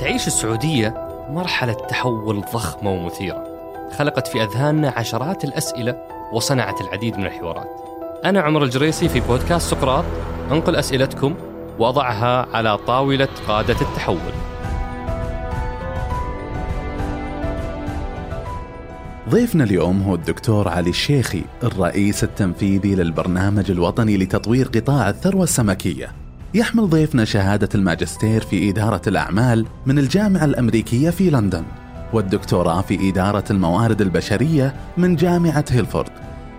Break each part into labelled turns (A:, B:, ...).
A: تعيش السعودية مرحلة تحول ضخمة ومثيرة خلقت في أذهاننا عشرات الأسئلة وصنعت العديد من الحوارات. أنا عمر الجريسي في بودكاست سقراط أنقل أسئلتكم وأضعها على طاولة قادة التحول.
B: ضيفنا اليوم هو الدكتور علي الشيخي الرئيس التنفيذي للبرنامج الوطني لتطوير قطاع الثروة السمكية. يحمل ضيفنا شهادة الماجستير في إدارة الأعمال من الجامعة الأمريكية في لندن والدكتوراه في إدارة الموارد البشرية من جامعة هيلفورد.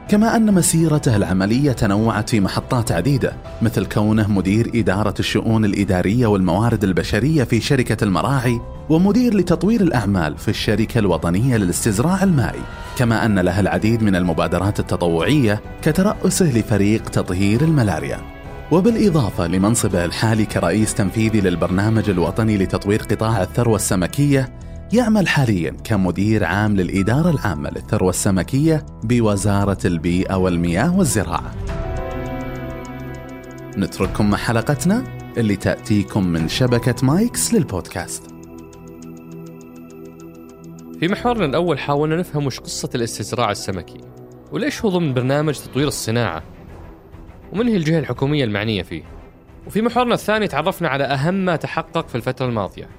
B: كما أن مسيرته العملية تنوعت في محطات عديدة مثل كونه مدير إدارة الشؤون الإدارية والموارد البشرية في شركة المراعي ومدير لتطوير الأعمال في الشركة الوطنية للاستزراع المائي. كما أن له العديد من المبادرات التطوعية كترأسه لفريق تطهير الملاريا. وبالإضافة لمنصبه الحالي كرئيس تنفيذي للبرنامج الوطني لتطوير قطاع الثروة السمكية يعمل حاليا كمدير عام للإدارة العامة للثروة السمكية بوزارة البيئة والمياه والزراعة. نترككم مع حلقتنا اللي تأتيكم من شبكة مايكس للبودكاست.
A: في محورنا الأول حاولنا نفهم وش قصة الاستزراع السمكي وليش هو ضمن برنامج تطوير الصناعة؟ ومن هي الجهة الحكومية المعنية فيه؟ وفي محورنا الثاني تعرفنا على أهم ما تحقق في الفترة الماضية.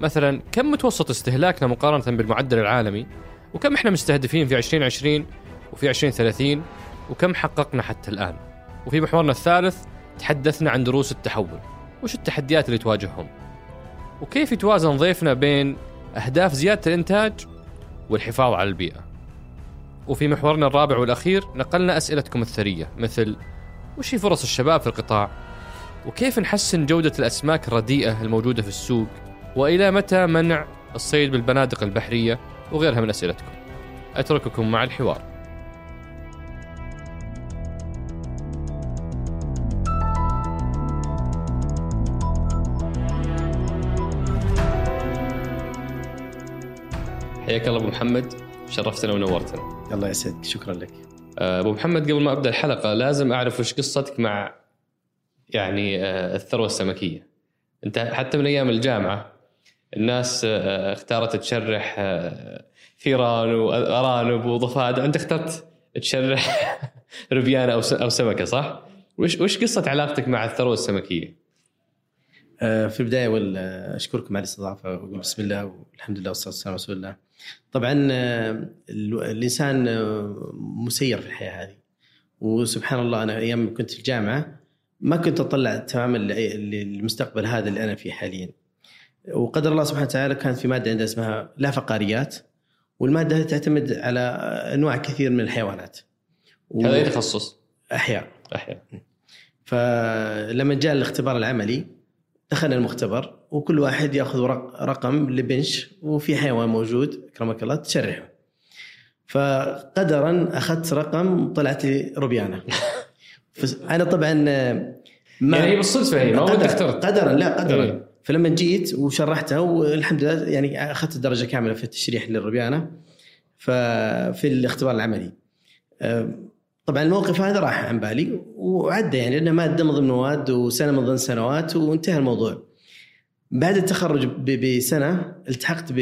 A: مثلا كم متوسط استهلاكنا مقارنة بالمعدل العالمي؟ وكم إحنا مستهدفين في 2020 وفي 2030 وكم حققنا حتى الآن؟ وفي محورنا الثالث تحدثنا عن دروس التحول. وش التحديات اللي تواجههم؟ وكيف يتوازن ضيفنا بين أهداف زيادة الإنتاج والحفاظ على البيئة؟ وفي محورنا الرابع والأخير نقلنا أسئلتكم الثرية مثل وش هي فرص الشباب في القطاع؟ وكيف نحسن جودة الأسماك الرديئة الموجودة في السوق؟ وإلى متى منع الصيد بالبنادق البحرية؟ وغيرها من أسئلتكم. أترككم مع الحوار. حياك الله أبو محمد شرفتنا ونورتنا.
C: الله يسعدك شكرا لك.
A: أبو محمد قبل ما أبدأ الحلقة لازم أعرف وش قصتك مع يعني آه، الثروة السمكية أنت حتى من أيام الجامعة الناس آه، اختارت تشرح ثيران وارانب وضفادع أنت اخترت تشرح ربيان أو أو سمكة صح؟ وش وش قصة علاقتك مع الثروة السمكية؟
C: في البداية أشكركم على الاستضافة بسم الله والحمد لله والصلاة والسلام على رسول الله. طبعا آه، الإنسان آه، مسير في الحياة هذه. وسبحان الله أنا أيام كنت في الجامعة ما كنت أطلع تماما للمستقبل هذا اللي أنا فيه حاليا. وقدر الله سبحانه وتعالى كانت في مادة عندنا اسمها لا فقاريات والمادة تعتمد على أنواع كثير من الحيوانات.
A: هذا أي تخصص؟
C: أحياء.
A: أحياء.
C: فلما جاء الاختبار العملي دخلنا المختبر وكل واحد ياخذ رقم لبنش وفي حيوان موجود اكرمك الله تشرحه. فقدرا أخذت رقم طلعت لي روبيانا. أنا طبعا
A: ما يعني بالصدفة هي ما قدر
C: أخترت. قدرا لا قدرا. إيه. فلما جيت وشرحتها والحمد لله يعني أخذت الدرجة كاملة في التشريح للروبيانا. ففي الاختبار العملي. طبعا الموقف هذا راح عن بالي وعدى يعني لأنه ماده من ضمن مواد وسنة من ضمن سنوات وانتهى الموضوع. بعد التخرج بسنة التحقت بنفس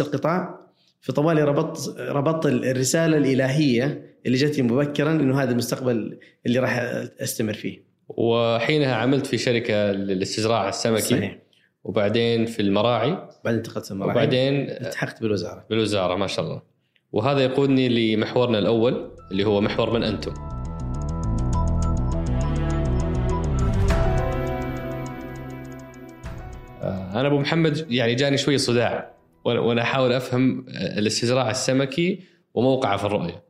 C: القطاع فطوالي ربطت ربطت الرسالة الإلهية اللي جتني مبكرا إنه هذا المستقبل اللي راح أستمر فيه.
A: وحينها عملت في شركة للاستزراع السمكي صحيح. وبعدين في المراعي
C: بعدين انتقلت المراعي
A: وبعدين
C: التحقت بالوزارة
A: بالوزارة ما شاء الله. وهذا يقودني لمحورنا الأول اللي هو محور من أنتم. آه، أنا أبو محمد يعني جاني شوية صداع وأنا أحاول أفهم آه، الاستزراع السمكي وموقعه في الرؤية.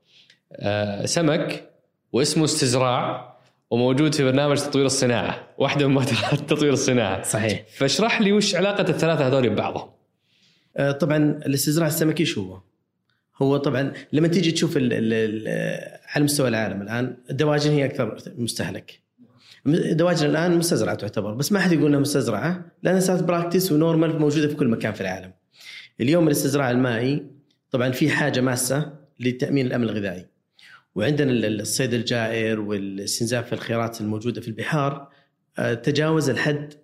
A: آه، سمك واسمه استزراع وموجود في برنامج تطوير الصناعة واحدة من مبادرات تطوير الصناعة.
C: صحيح.
A: فاشرح لي وش علاقة الثلاثة هذول ببعضهم.
C: طبعا الاستزراع السمكي شو هو؟ هو طبعا لما تيجي تشوف على مستوى العالم الآن الدواجن هي أكثر مستهلك الدواجن الآن مستزرعة تعتبر بس ما حد يقول إنها مستزرعة لانها صارت practice و normal موجودة في كل مكان في العالم. اليوم الاستزراع المائي طبعا في حاجة ماسة لتأمين الأمن الغذائي. وعندنا الصيد الجائر والاستنزاف في الخيرات الموجودة في البحار آه، تجاوز الحد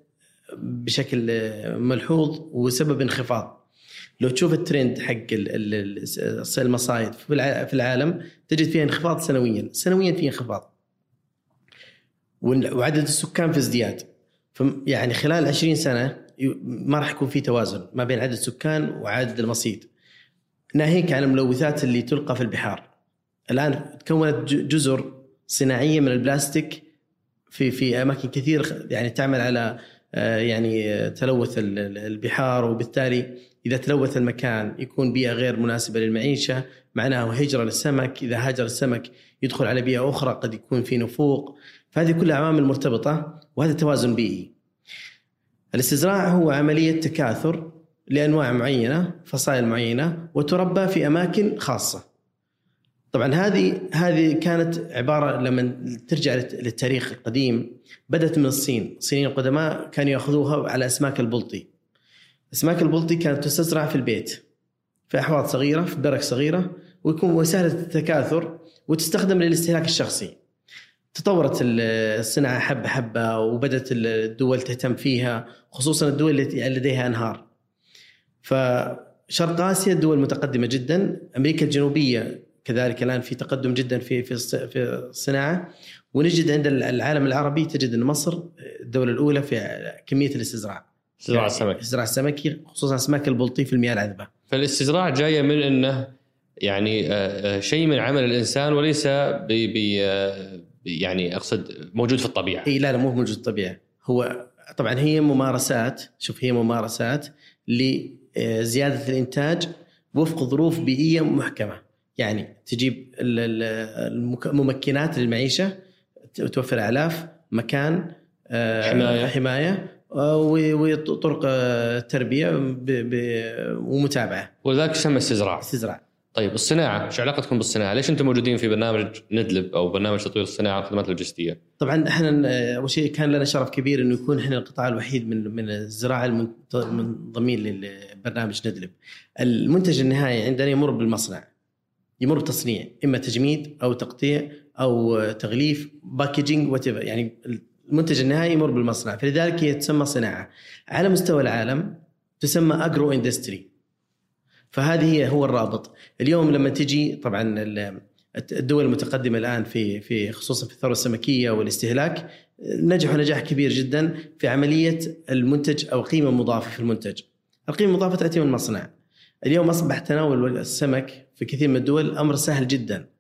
C: بشكل آه، ملحوظ وسبب انخفاض لو تشوف الترند حق ال- ال- ال- المصايد في الع- في العالم تجد فيها انخفاض سنويا. سنويا في انخفاض. وعدد السكان في ازدياد. يعني خلال 20 سنة ما راح يكون في توازن ما بين عدد السكان وعدد المصيد. ناهيك عن الملوثات اللي تلقى في البحار. الآن تكونت جزر صناعية من البلاستيك في في أماكن كثير يعني تعمل على آه، يعني آه، تلوث ال- ال- البحار وبالتالي إذا تلوث المكان يكون بيئة غير مناسبة للمعيشة معناها هجرة للسمك. إذا هاجر السمك يدخل على بيئة أخرى قد يكون في نفوق. فهذه كلها عوامل مرتبطة وهذا توازن بيئي. الاستزراع هو عملية تكاثر لأنواع معينة فصائل معينة وتربى في أماكن خاصة. طبعا هذه هذه كانت عبارة لما ترجع للت- للتاريخ القديم بدأت من الصين، الصينيين القدماء كانوا يأخذوها على أسماك البلطي. اسماك البلطي كانت تستزرع في البيت في أحواض صغيرة في برك صغيرة ويكون وسهله التكاثر وتستخدم للاستهلاك الشخصي. تطورت ال- الصناعة حبة حبة وبدأت الدول تهتم فيها خصوصا الدول التي لديها أنهار. فشرق آسيا دول متقدمة جدا، أمريكا الجنوبية كذلك الآن في تقدم جدا في في في الصناعة ونجد عند العالم العربي تجد إن مصر الدولة الأولى في كمية الاستزراع.
A: استزراع السمك.
C: الاستزراع السمكي خصوصا اسماك البلطي في المياه العذبة.
A: فالاستزراع جاية من إنه يعني آه، آه، شيء من عمل الإنسان وليس ب ب آه، يعني أقصد موجود في الطبيعة.
C: إي لا لا مو موجود الطبيعة. هو طبعا هي ممارسات شوف هي ممارسات لزياده الإنتاج وفق ظروف بيئية محكمة. يعني تجيب الممكنات للمعيشة توفر أعلاف مكان آه،
A: حماية.
C: حماية. آه، و- وطرق آه، تربية ب- ب- ومتابعة
A: ولذلك يسمى استزراع
C: استزراع
A: طيب الصناعة شو علاقتكم بالصناعة؟ ليش أنتم موجودين في برنامج ندلب أو برنامج تطوير الصناعة والخدمات اللوجستية؟
C: طبعا إحنا آه، أول شيء كان لنا شرف كبير إنه يكون إحنا القطاع الوحيد من من الزراعة المنضمين للبرنامج ندلب. المنتج النهائي عندنا يمر بالمصنع. يمر بتصنيع إما تجميد أو تقطيع أو آه، تغليف packaging وات يعني المنتج النهائي يمر بالمصنع فلذلك هي تسمى صناعة. على مستوى العالم تسمى agro industry. فهذه هي هو الرابط. اليوم لما تجي طبعا ال- الدول المتقدمة الآن في في خصوصا في الثروه السمكية والاستهلاك نجحوا نجاح كبير جدا في عملية المنتج أو قيمة مضافة في المنتج. القيمة المضافة تاتي من المصنع. اليوم أصبح تناول السمك في كثير من الدول أمر سهل جدا.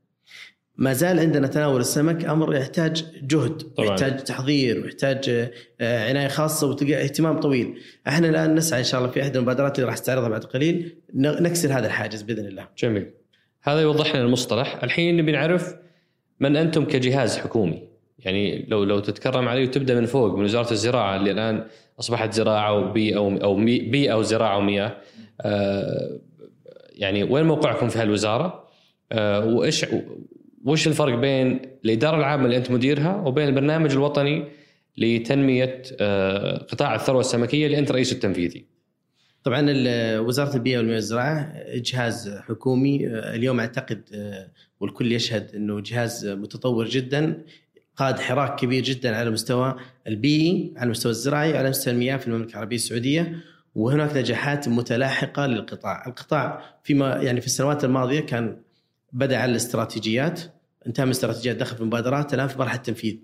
C: ما زال عندنا تناول السمك أمر يحتاج جهد
A: طبعاً.
C: يحتاج تحضير ويحتاج آه، عناية خاصة واهتمام طويل. إحنا الآن نسعى إن شاء الله في احدى المبادرات اللي راح تستعرضها بعد قليل نكسر هذا الحاجز بإذن الله.
A: جميل هذا يوضح لنا المصطلح الحين نبي نعرف من أنتم كجهاز حكومي يعني لو لو تتكرم علي وتبدأ من فوق من وزارة الزراعة اللي الآن أصبحت زراعة وبيئه أو بيئة وزراعه ومياه آه، يعني وين موقعكم في هالوزارة؟ آه، وإيش وش الفرق بين الإدارة العامة اللي أنت مديرها وبين البرنامج الوطني لتنمية آه، قطاع الثروة السمكية اللي انت رئيسه التنفيذي؟
C: طبعا ال- وزارة البيئة والمياه والزراعه جهاز حكومي آه، اليوم أعتقد آه، والكل يشهد إنه جهاز متطور جدا قاد حراك كبير جدا على المستوى البيئي على المستوى الزراعي وعلى مستوى المياه في المملكة العربية السعودية وهناك نجاحات متلاحقة للقطاع، القطاع فيما يعني في السنوات الماضية كان بدأ على الاستراتيجيات انتهى من الاستراتيجيات دخل في مبادرات الآن في مرحلة التنفيذ.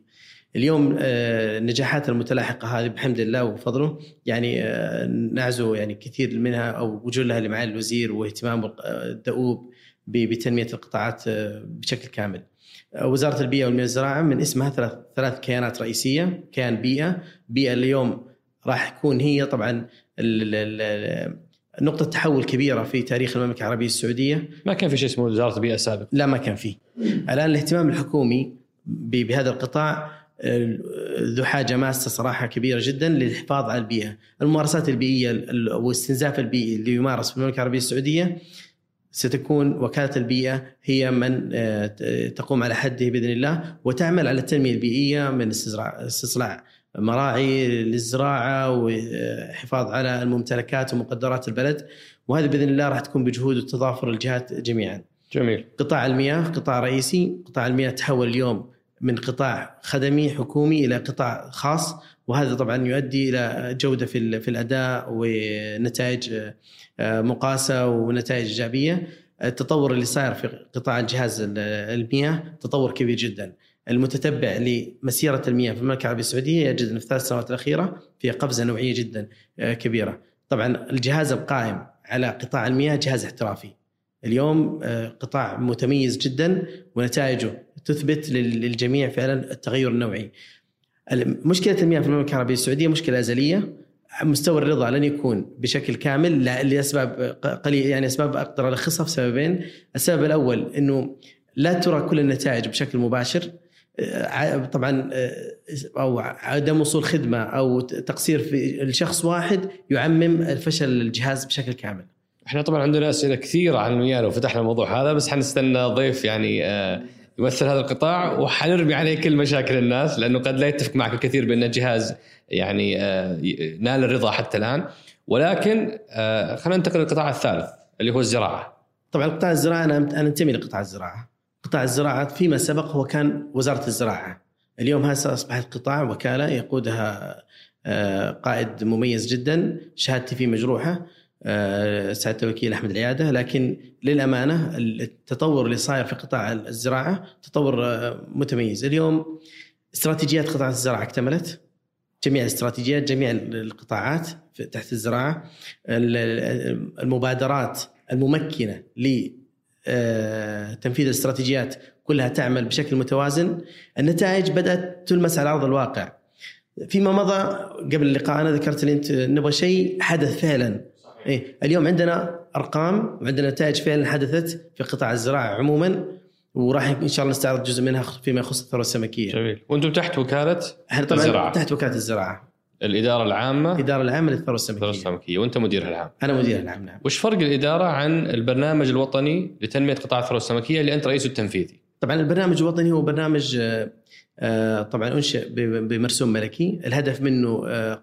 C: اليوم آه، النجاحات المتلاحقة هذه بحمد الله وفضله يعني آه، نعزو يعني كثير منها أو وجود لها لمعالي الوزير واهتمامه آه، الدؤوب بتنمية القطاعات بشكل كامل. وزارة البيئة والمياه والزراعة من اسمها ثلاث ثلاث كيانات رئيسية، كيان بيئة، بيئة اليوم راح تكون هي طبعا نقطة تحول كبيرة في تاريخ المملكة العربية السعودية
A: ما كان في شيء اسمه وزارة البيئة سابق
C: لا ما كان فيه الآن الاهتمام الحكومي بهذا القطاع ذو حاجة ماسة صراحة كبيرة جدا للحفاظ على البيئة، الممارسات البيئية ال- والاستنزاف البيئي اللي يمارس في المملكة العربية السعودية ستكون وكالة البيئة هي من آه، تقوم على حده بإذن الله وتعمل على التنمية البيئية من استصلاع مراعي للزراعة وحفاظ على الممتلكات ومقدرات البلد وهذا بإذن الله راح تكون بجهود وتضافر الجهات جميعا.
A: جميل
C: قطاع المياه قطاع رئيسي قطاع المياه تحول اليوم من قطاع خدمي حكومي إلى قطاع خاص وهذا طبعا يؤدي إلى جودة في في الأداء ونتائج آه، مقاسة ونتائج إيجابية التطور اللي صاير في قطاع الجهاز المياه تطور كبير جدا المتتبع لمسيرة المياه في المملكة العربية السعودية يجد إن في الثلاث سنوات الأخيرة في قفزة نوعية جدا آه، كبيرة. طبعا الجهاز القائم على قطاع المياه جهاز احترافي. اليوم آه، قطاع متميز جدا ونتائجه تثبت للجميع فعلا التغير النوعي. مشكلة المياه في المملكة العربية السعودية مشكلة أزلية مستوى الرضا لن يكون بشكل كامل لأسباب قليل يعني أسباب أقدر ألخصها في سببين، السبب الأول إنه لا ترى كل النتائج بشكل مباشر طبعا أو عدم وصول خدمة أو تقصير في الشخص واحد يعمم فشل الجهاز بشكل كامل.
A: إحنا طبعا عندنا أسئلة كثيرة عن المياه لو فتحنا الموضوع هذا بس حنستنى ضيف يعني آه، يمثل هذا القطاع وحنرمي عليه كل مشاكل الناس لأنه قد لا يتفق معك الكثير بأن الجهاز يعني آه، نال الرضا حتى الآن ولكن آه، خلينا ننتقل للقطاع الثالث اللي هو الزراعة.
C: طبعا قطاع الزراعه أنا أنا أنتمي لقطاع الزراعة. قطاع الزراعة فيما سبق هو كان وزارة الزراعة. اليوم هسه اصبحت قطاع وكالة يقودها قائد مميز جدا شهادتي فيه مجروحة سعادة الوكيل أحمد العيادة. لكن للأمانة التطور اللي صاير في قطاع الزراعة تطور متميز. اليوم استراتيجيات قطاع الزراعة اكتملت. جميع الاستراتيجيات جميع القطاعات تحت الزراعة. المبادرات الممكنة لتنفيذ آه، الاستراتيجيات كلها تعمل بشكل متوازن. النتائج بدأت تلمس على أرض الواقع. فيما مضى قبل اللقاء أنا ذكرت انت نبغى شيء حدث فعلا. إيه اليوم عندنا أرقام وعندنا نتائج فعلا حدثت في قطاع الزراعة عموما وراح إن شاء الله نستعرض جزء منها فيما يخص الثروة السمكية.
A: جميل، وأنتم تحت وكالة
C: إحنا طبعا الزراعة تحت وكالة الزراعة.
A: الإدارة العامة
C: الإدارة العامة للثروة السمكية. الثروة
A: السمكية وأنت مديرها العام.
C: أنا مديرها العام نعم.
A: وش فرق الإدارة عن البرنامج الوطني لتنمية قطاع الثروة السمكية اللي انت رئيسه التنفيذي؟
C: طبعا البرنامج الوطني هو برنامج آه، طبعا أنشئ بمرسوم ملكي، الهدف منه آه،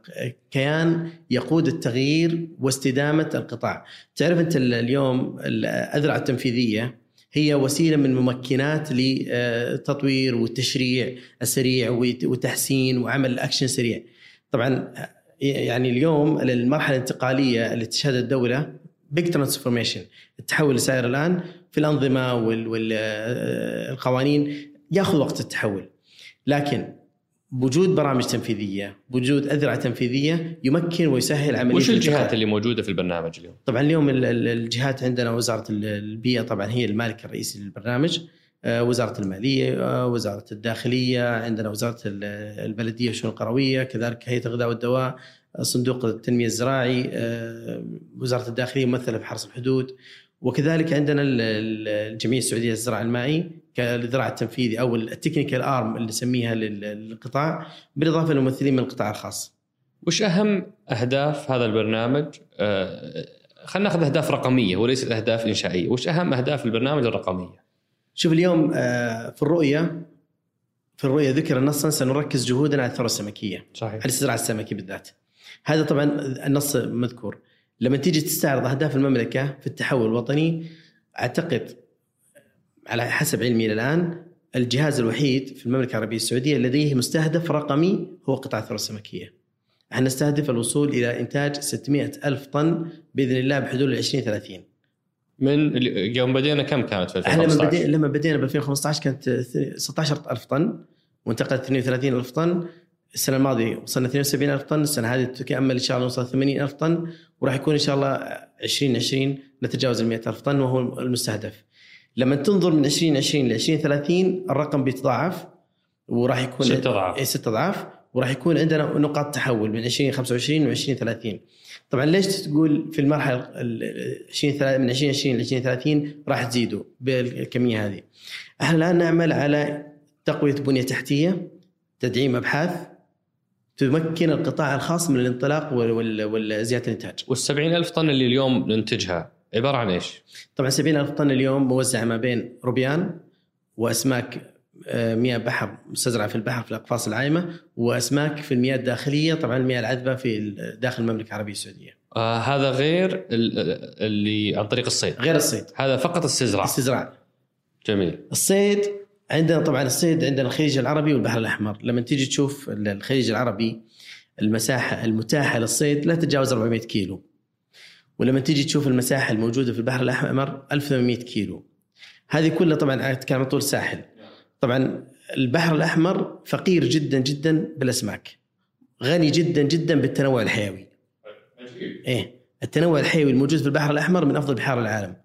C: كيان يقود التغيير واستدامة القطاع. تعرف أنت اليوم الأذرع التنفيذية هي وسيلة من ممكنات للتطوير والتشريع السريع وتحسين وعمل اكشن سريع. طبعا يعني اليوم المرحلة الانتقالية اللي تشهدها الدولة big transformation التحول اللي صاير الآن في الأنظمة والقوانين يأخذ وقت التحول لكن بوجود برامج تنفيذية بوجود أذرع تنفيذية يمكن ويسهل عملية
A: وش الجهات اللي موجودة في البرنامج اليوم؟
C: طبعا اليوم الجهات عندنا وزارة البيئة طبعا هي المالك الرئيسي للبرنامج. آه، وزارة المالية آه، وزارة الداخلية عندنا وزارة البلدية والشؤون القروية كذلك هيئة الغذاء والدواء صندوق التنمية الزراعي آه، وزارة الداخلية ممثلة في حرس الحدود. وكذلك عندنا الجمعية السعودية للزراعة المائي كالذراع التنفيذي أو التكنيكال أرم اللي نسميها للقطاع بالإضافة لممثلين من القطاع الخاص.
A: وش أهم أهداف هذا البرنامج؟ آه خلينا ناخذ أهداف رقمية وليست اهداف انشائيه، وش أهم أهداف البرنامج الرقمية؟
C: شوف اليوم آه في الرؤية في الرؤية ذكر نصا سنركز جهودنا على الثروة السمكية.
A: صحيح. على
C: الزراعة السمكي بالذات. هذا طبعا النص مذكور. لما تيجي تستعرض أهداف المملكة في التحول الوطني أعتقد على حسب علمي الآن الجهاز الوحيد في المملكة العربية السعودية لديه مستهدف رقمي هو قطاع الثروه السمكية. إحنا نستهدف الوصول إلى إنتاج 600 ألف طن بإذن الله بحدود 2030.
A: من يوم بدينا كم كانت في
C: 2015؟ لما بدينا لما بدينا ب 2015 كانت 16 ألف طن وانتقلت 32 ألف طن السنة الماضية. وصلنا 72 ألف طن السنة هذه تتامل إن شاء الله نوصل 80 ألف طن وراح يكون إن شاء الله 2020 نتجاوز ال 100 ألف طن وهو المستهدف. لما تنظر من 2020 ل 2030 الرقم بيتضاعف وراح يكون
A: ست أضعاف.
C: ست أضعاف. وراح يكون عندنا نقاط تحول من 2025 و 2030 طبعا ليش تقول في المرحلة 20 من 2020 ل 2030 راح تزيدوا بالكمية هذه. إحنا الآن نعمل على تقوية بنية تحتية تدعيم أبحاث تمكن القطاع الخاص من الانطلاق وزياده الانتاج
A: وال ألف طن اللي اليوم ننتجها عبارة عن إيش؟
C: طبعا 70 ألف طن اليوم موزعة ما بين روبيان وأسماك آه، مياه بحر مستزرعة في البحر في الأقفاص العايمة وأسماك في المياه الداخلية طبعا المياه العذبة في داخل المملكة العربية السعودية.
A: آه هذا غير اللي عن طريق الصيد.
C: غير الصيد.
A: هذا فقط استزراع.
C: استزراع.
A: جميل.
C: الصيد عندنا طبعا الصيد عندنا الخليج العربي والبحر الأحمر. لما تيجي تشوف الخليج العربي المساحة المتاحة للصيد لا تتجاوز 400 كيلو. ولما تيجي تشوف المساحة الموجودة في البحر الأحمر 1800 كيلو. هذه كلها طبعا أتكلم طول الساحل طبعا البحر الأحمر فقير جدا جدا بالأسماك. غني جدا جدا بالتنوع الحيوي. إيه التنوع الحيوي الموجود في البحر الأحمر من أفضل بحار العالم.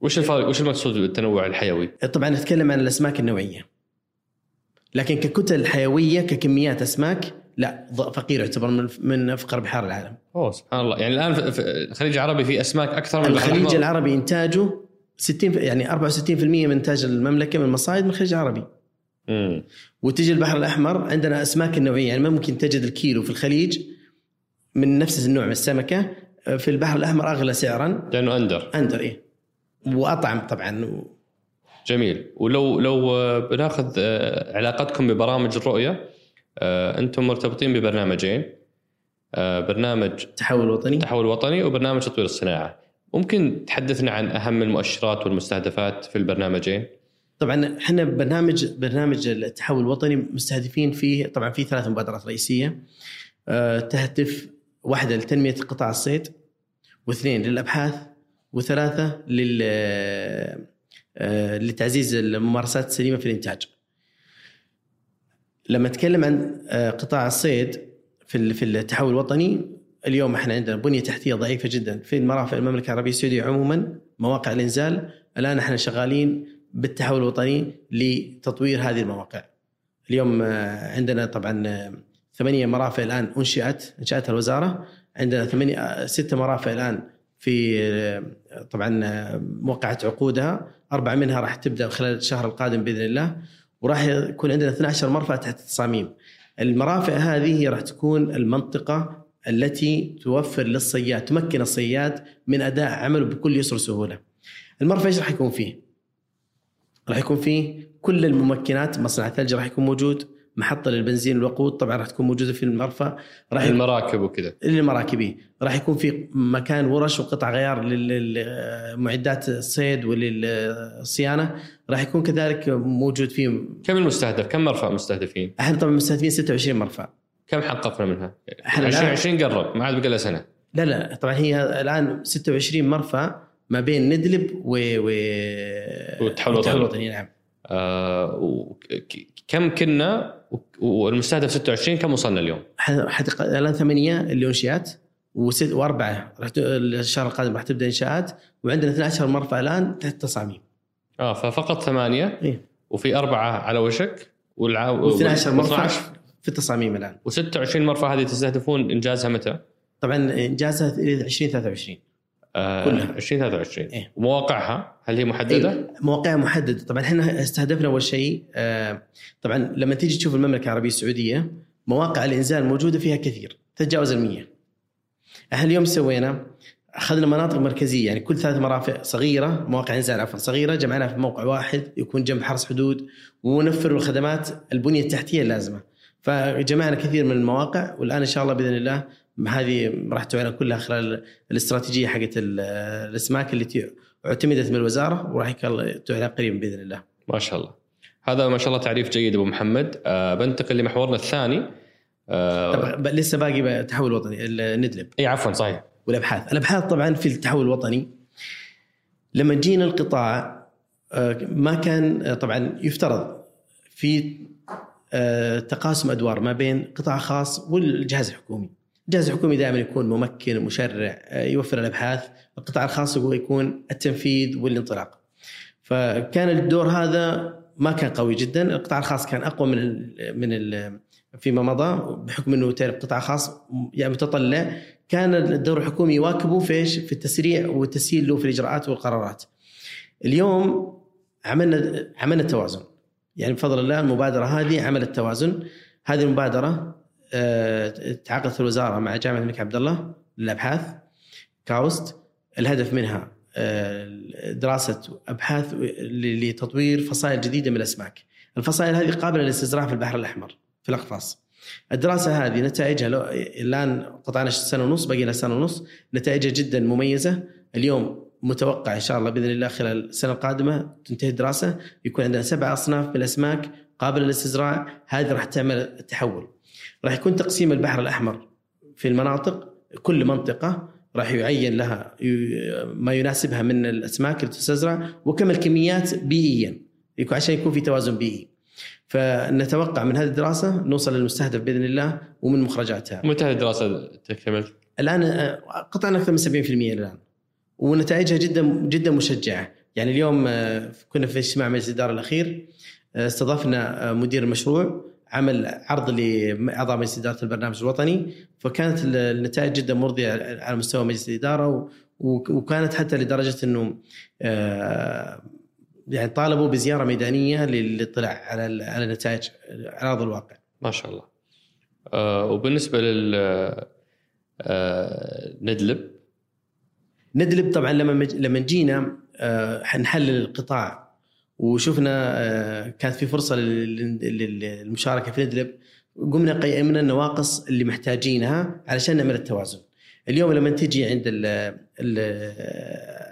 A: وش الفرق وش المقصود بالتنوع الحيوي؟
C: طبعا نتكلم عن الأسماك النوعية. لكن ككتل حيوية ككميات أسماك لا فقير يعتبر من من أفقر بحار العالم.
A: أوه سبحان الله. يعني الآن في الخليج العربي في أسماك أكثر من
C: الخليج العربي إنتاجه 60 يعني 64% من إنتاج المملكة من المصايد من الخليج العربي.
A: امم
C: وتجي البحر الأحمر عندنا أسماك النوعية. يعني ما ممكن تجد الكيلو في الخليج من نفس النوع من السمكة. في البحر الأحمر أغلى سعرا.
A: لأنه أندر.
C: أندر إيه. وأطعم طبعا.
A: جميل. ولو لو بناخذ آه، علاقتكم ببرامج الرؤية آه، أنتم مرتبطين ببرنامجين آه، برنامج
C: تحول وطني.
A: تحول وطني وبرنامج تطوير الصناعة. ممكن تحدثنا عن أهم المؤشرات والمستهدفات في البرنامجين؟
C: طبعا إحنا برنامج برنامج التحول الوطني مستهدفين فيه طبعا في ثلاث مبادرات رئيسية. تهدف واحدة لتنمية قطاع الصيد واثنين للأبحاث وثلاثة لل لتعزيز الممارسات السليمة في الإنتاج. لما نتكلم عن قطاع الصيد في في التحول الوطني اليوم إحنا عندنا بنية تحتية ضعيفة جدا في المرافق المملكة العربية السعودية عموما مواقع الإنزال الآن إحنا شغالين بالتحول الوطني لتطوير هذه المواقع. اليوم عندنا طبعا ثمانية مرافق الآن أنشئت أنشأتها الوزارة عندنا ثمانية ستة مرافق الآن في طبعا موقعة عقودها. أربعة منها راح تبدأ خلال الشهر القادم بإذن الله وراح يكون عندنا 12 مرفأ تحت التصاميم. المرافق هذه راح تكون المنطقة التي توفر للصياد تمكن الصياد من أداء عمله بكل يسر وسهولة المرفأ إيش راح يكون فيه؟ راح يكون فيه كل الممكنات مصنع الثلج راح يكون موجود. محطة للبنزين والوقود طبعا راح تكون موجودة في المرفأ.
A: راح المراكب وكذا.
C: للمراكبي راح يكون في مكان ورش وقطع غيار للمعدات الصيد وللصيانة. راح يكون كذلك موجود فيه
A: كم المستهدف؟ كم مرفأ مستهدفين؟
C: إحنا طبعا مستهدفين 26 مرفأ.
A: كم حققنا منها؟ 2020 قرب ما عاد بقى سنة.
C: لا لا طبعا هي الآن 26 مرفأ ما بين ندلب و, و...
A: والتحول
C: الوطني نعم.
A: آه كم كنا والمستهدف 26 كم وصلنا اليوم؟
C: حتق... الآن ثمانية اللي انشئت وست وأربعة راح ت... الشهر القادم راح تبدأ انشاءات وعندنا 12 مرفأ الآن تحت تصاميم.
A: آه ففقط ثمانية
C: إيه؟
A: وفي أربعة على وشك
C: والع... و12 مرفأ في التصاميم الآن.
A: و26 مرفأ هذه تستهدفون إنجازها متى؟
C: طبعا إنجازها 2023
A: آه كلها 2023 إيه؟ ومواقعها هل هي محددة؟ إيه؟
C: مواقعها محددة طبعا إحنا استهدفنا أول شيء آه طبعا لما تيجي تشوف المملكة العربية السعودية مواقع الإنزال موجودة فيها كثير تتجاوز ال إحنا اليوم سوينا أخذنا مناطق مركزية يعني كل ثلاث مرافق صغيرة مواقع إنزال عفوا صغيرة جمعناها في موقع واحد يكون جنب حرس حدود ونوفر الخدمات البنية التحتية اللازمة فجمعنا كثير من المواقع والآن إن شاء الله بإذن الله هذه راح تعلن كلها خلال الاستراتيجية حقت الاسماك التي اعتمدت من الوزارة وراح تعلن قريبا بإذن الله.
A: ما شاء الله. هذا ما شاء الله تعريف جيد أبو محمد أه بنتقل لمحورنا الثاني
C: طب لسه باقي التحول الوطني الندلب
A: إي عفوا صحيح
C: والأبحاث، الأبحاث طبعا في التحول الوطني لما جينا القطاع ما كان طبعا يفترض في تقاسم أدوار ما بين قطاع خاص والجهاز الحكومي. الجهاز الحكومي دائما يكون ممكن مشرع يوفر الأبحاث، القطاع الخاص هو يكون التنفيذ والانطلاق. فكان الدور هذا ما كان قوي جدا، القطاع الخاص كان أقوى من ال من ال فيما مضى بحكم إنه تعرف قطاع خاص يعني متطلع كان الدور الحكومي يواكبه في إيش؟ في التسريع والتسهيل له في الإجراءات والقرارات. اليوم عملنا عملنا توازن يعني بفضل الله المبادرة هذه عملت توازن هذه المبادرة تعاقدت الوزارة مع جامعة الملك عبد الله للأبحاث كاوست الهدف منها دراسة أبحاث لتطوير فصائل جديدة من الأسماك. الفصائل هذه قابلة للاستزراع في البحر الأحمر في الأقفاص. الدراسة هذه نتائجها الآن قطعنا سنة ونص باقي لنا سنة ونص نتائجها جدا مميزة اليوم متوقع إن شاء الله بإذن الله خلال السنة القادمة تنتهي الدراسة يكون عندنا سبع أصناف من الأسماك قابلة للاستزراع هذه راح تعمل التحول. راح يكون تقسيم البحر الأحمر في المناطق كل منطقة راح يعين لها ما يناسبها من الأسماك اللي تستزرع وكم الكميات بيئيا يكون عشان يكون في توازن بيئي. فنتوقع من هذه الدراسة نوصل للمستهدف بإذن الله ومن مخرجاتها.
A: متى هذه الدراسة تكتمل؟
C: الآن آه، قطعنا أكثر من 70% الآن. ونتائجها جدا جدا مشجعة، يعني اليوم آه، كنا في اجتماع مجلس الإدارة الأخير آه، استضفنا مدير المشروع عمل عرض لاعضاء مجلس اداره البرنامج الوطني فكانت النتائج جدا مرضية على مستوى مجلس الإدارة وكانت حتى لدرجة إنه يعني طالبوا بزيارة ميدانية للاطلاع على على نتائج على ارض الواقع.
A: ما شاء الله. آه وبالنسبة لل آه ندلب
C: ندلب طبعا لما لما جينا آه نحلل القطاع وشفنا آه كانت في فرصة للمشاركة في ندلب. قمنا قيمنا النواقص اللي محتاجينها علشان نعمل التوازن. اليوم لما تجي عند ال ال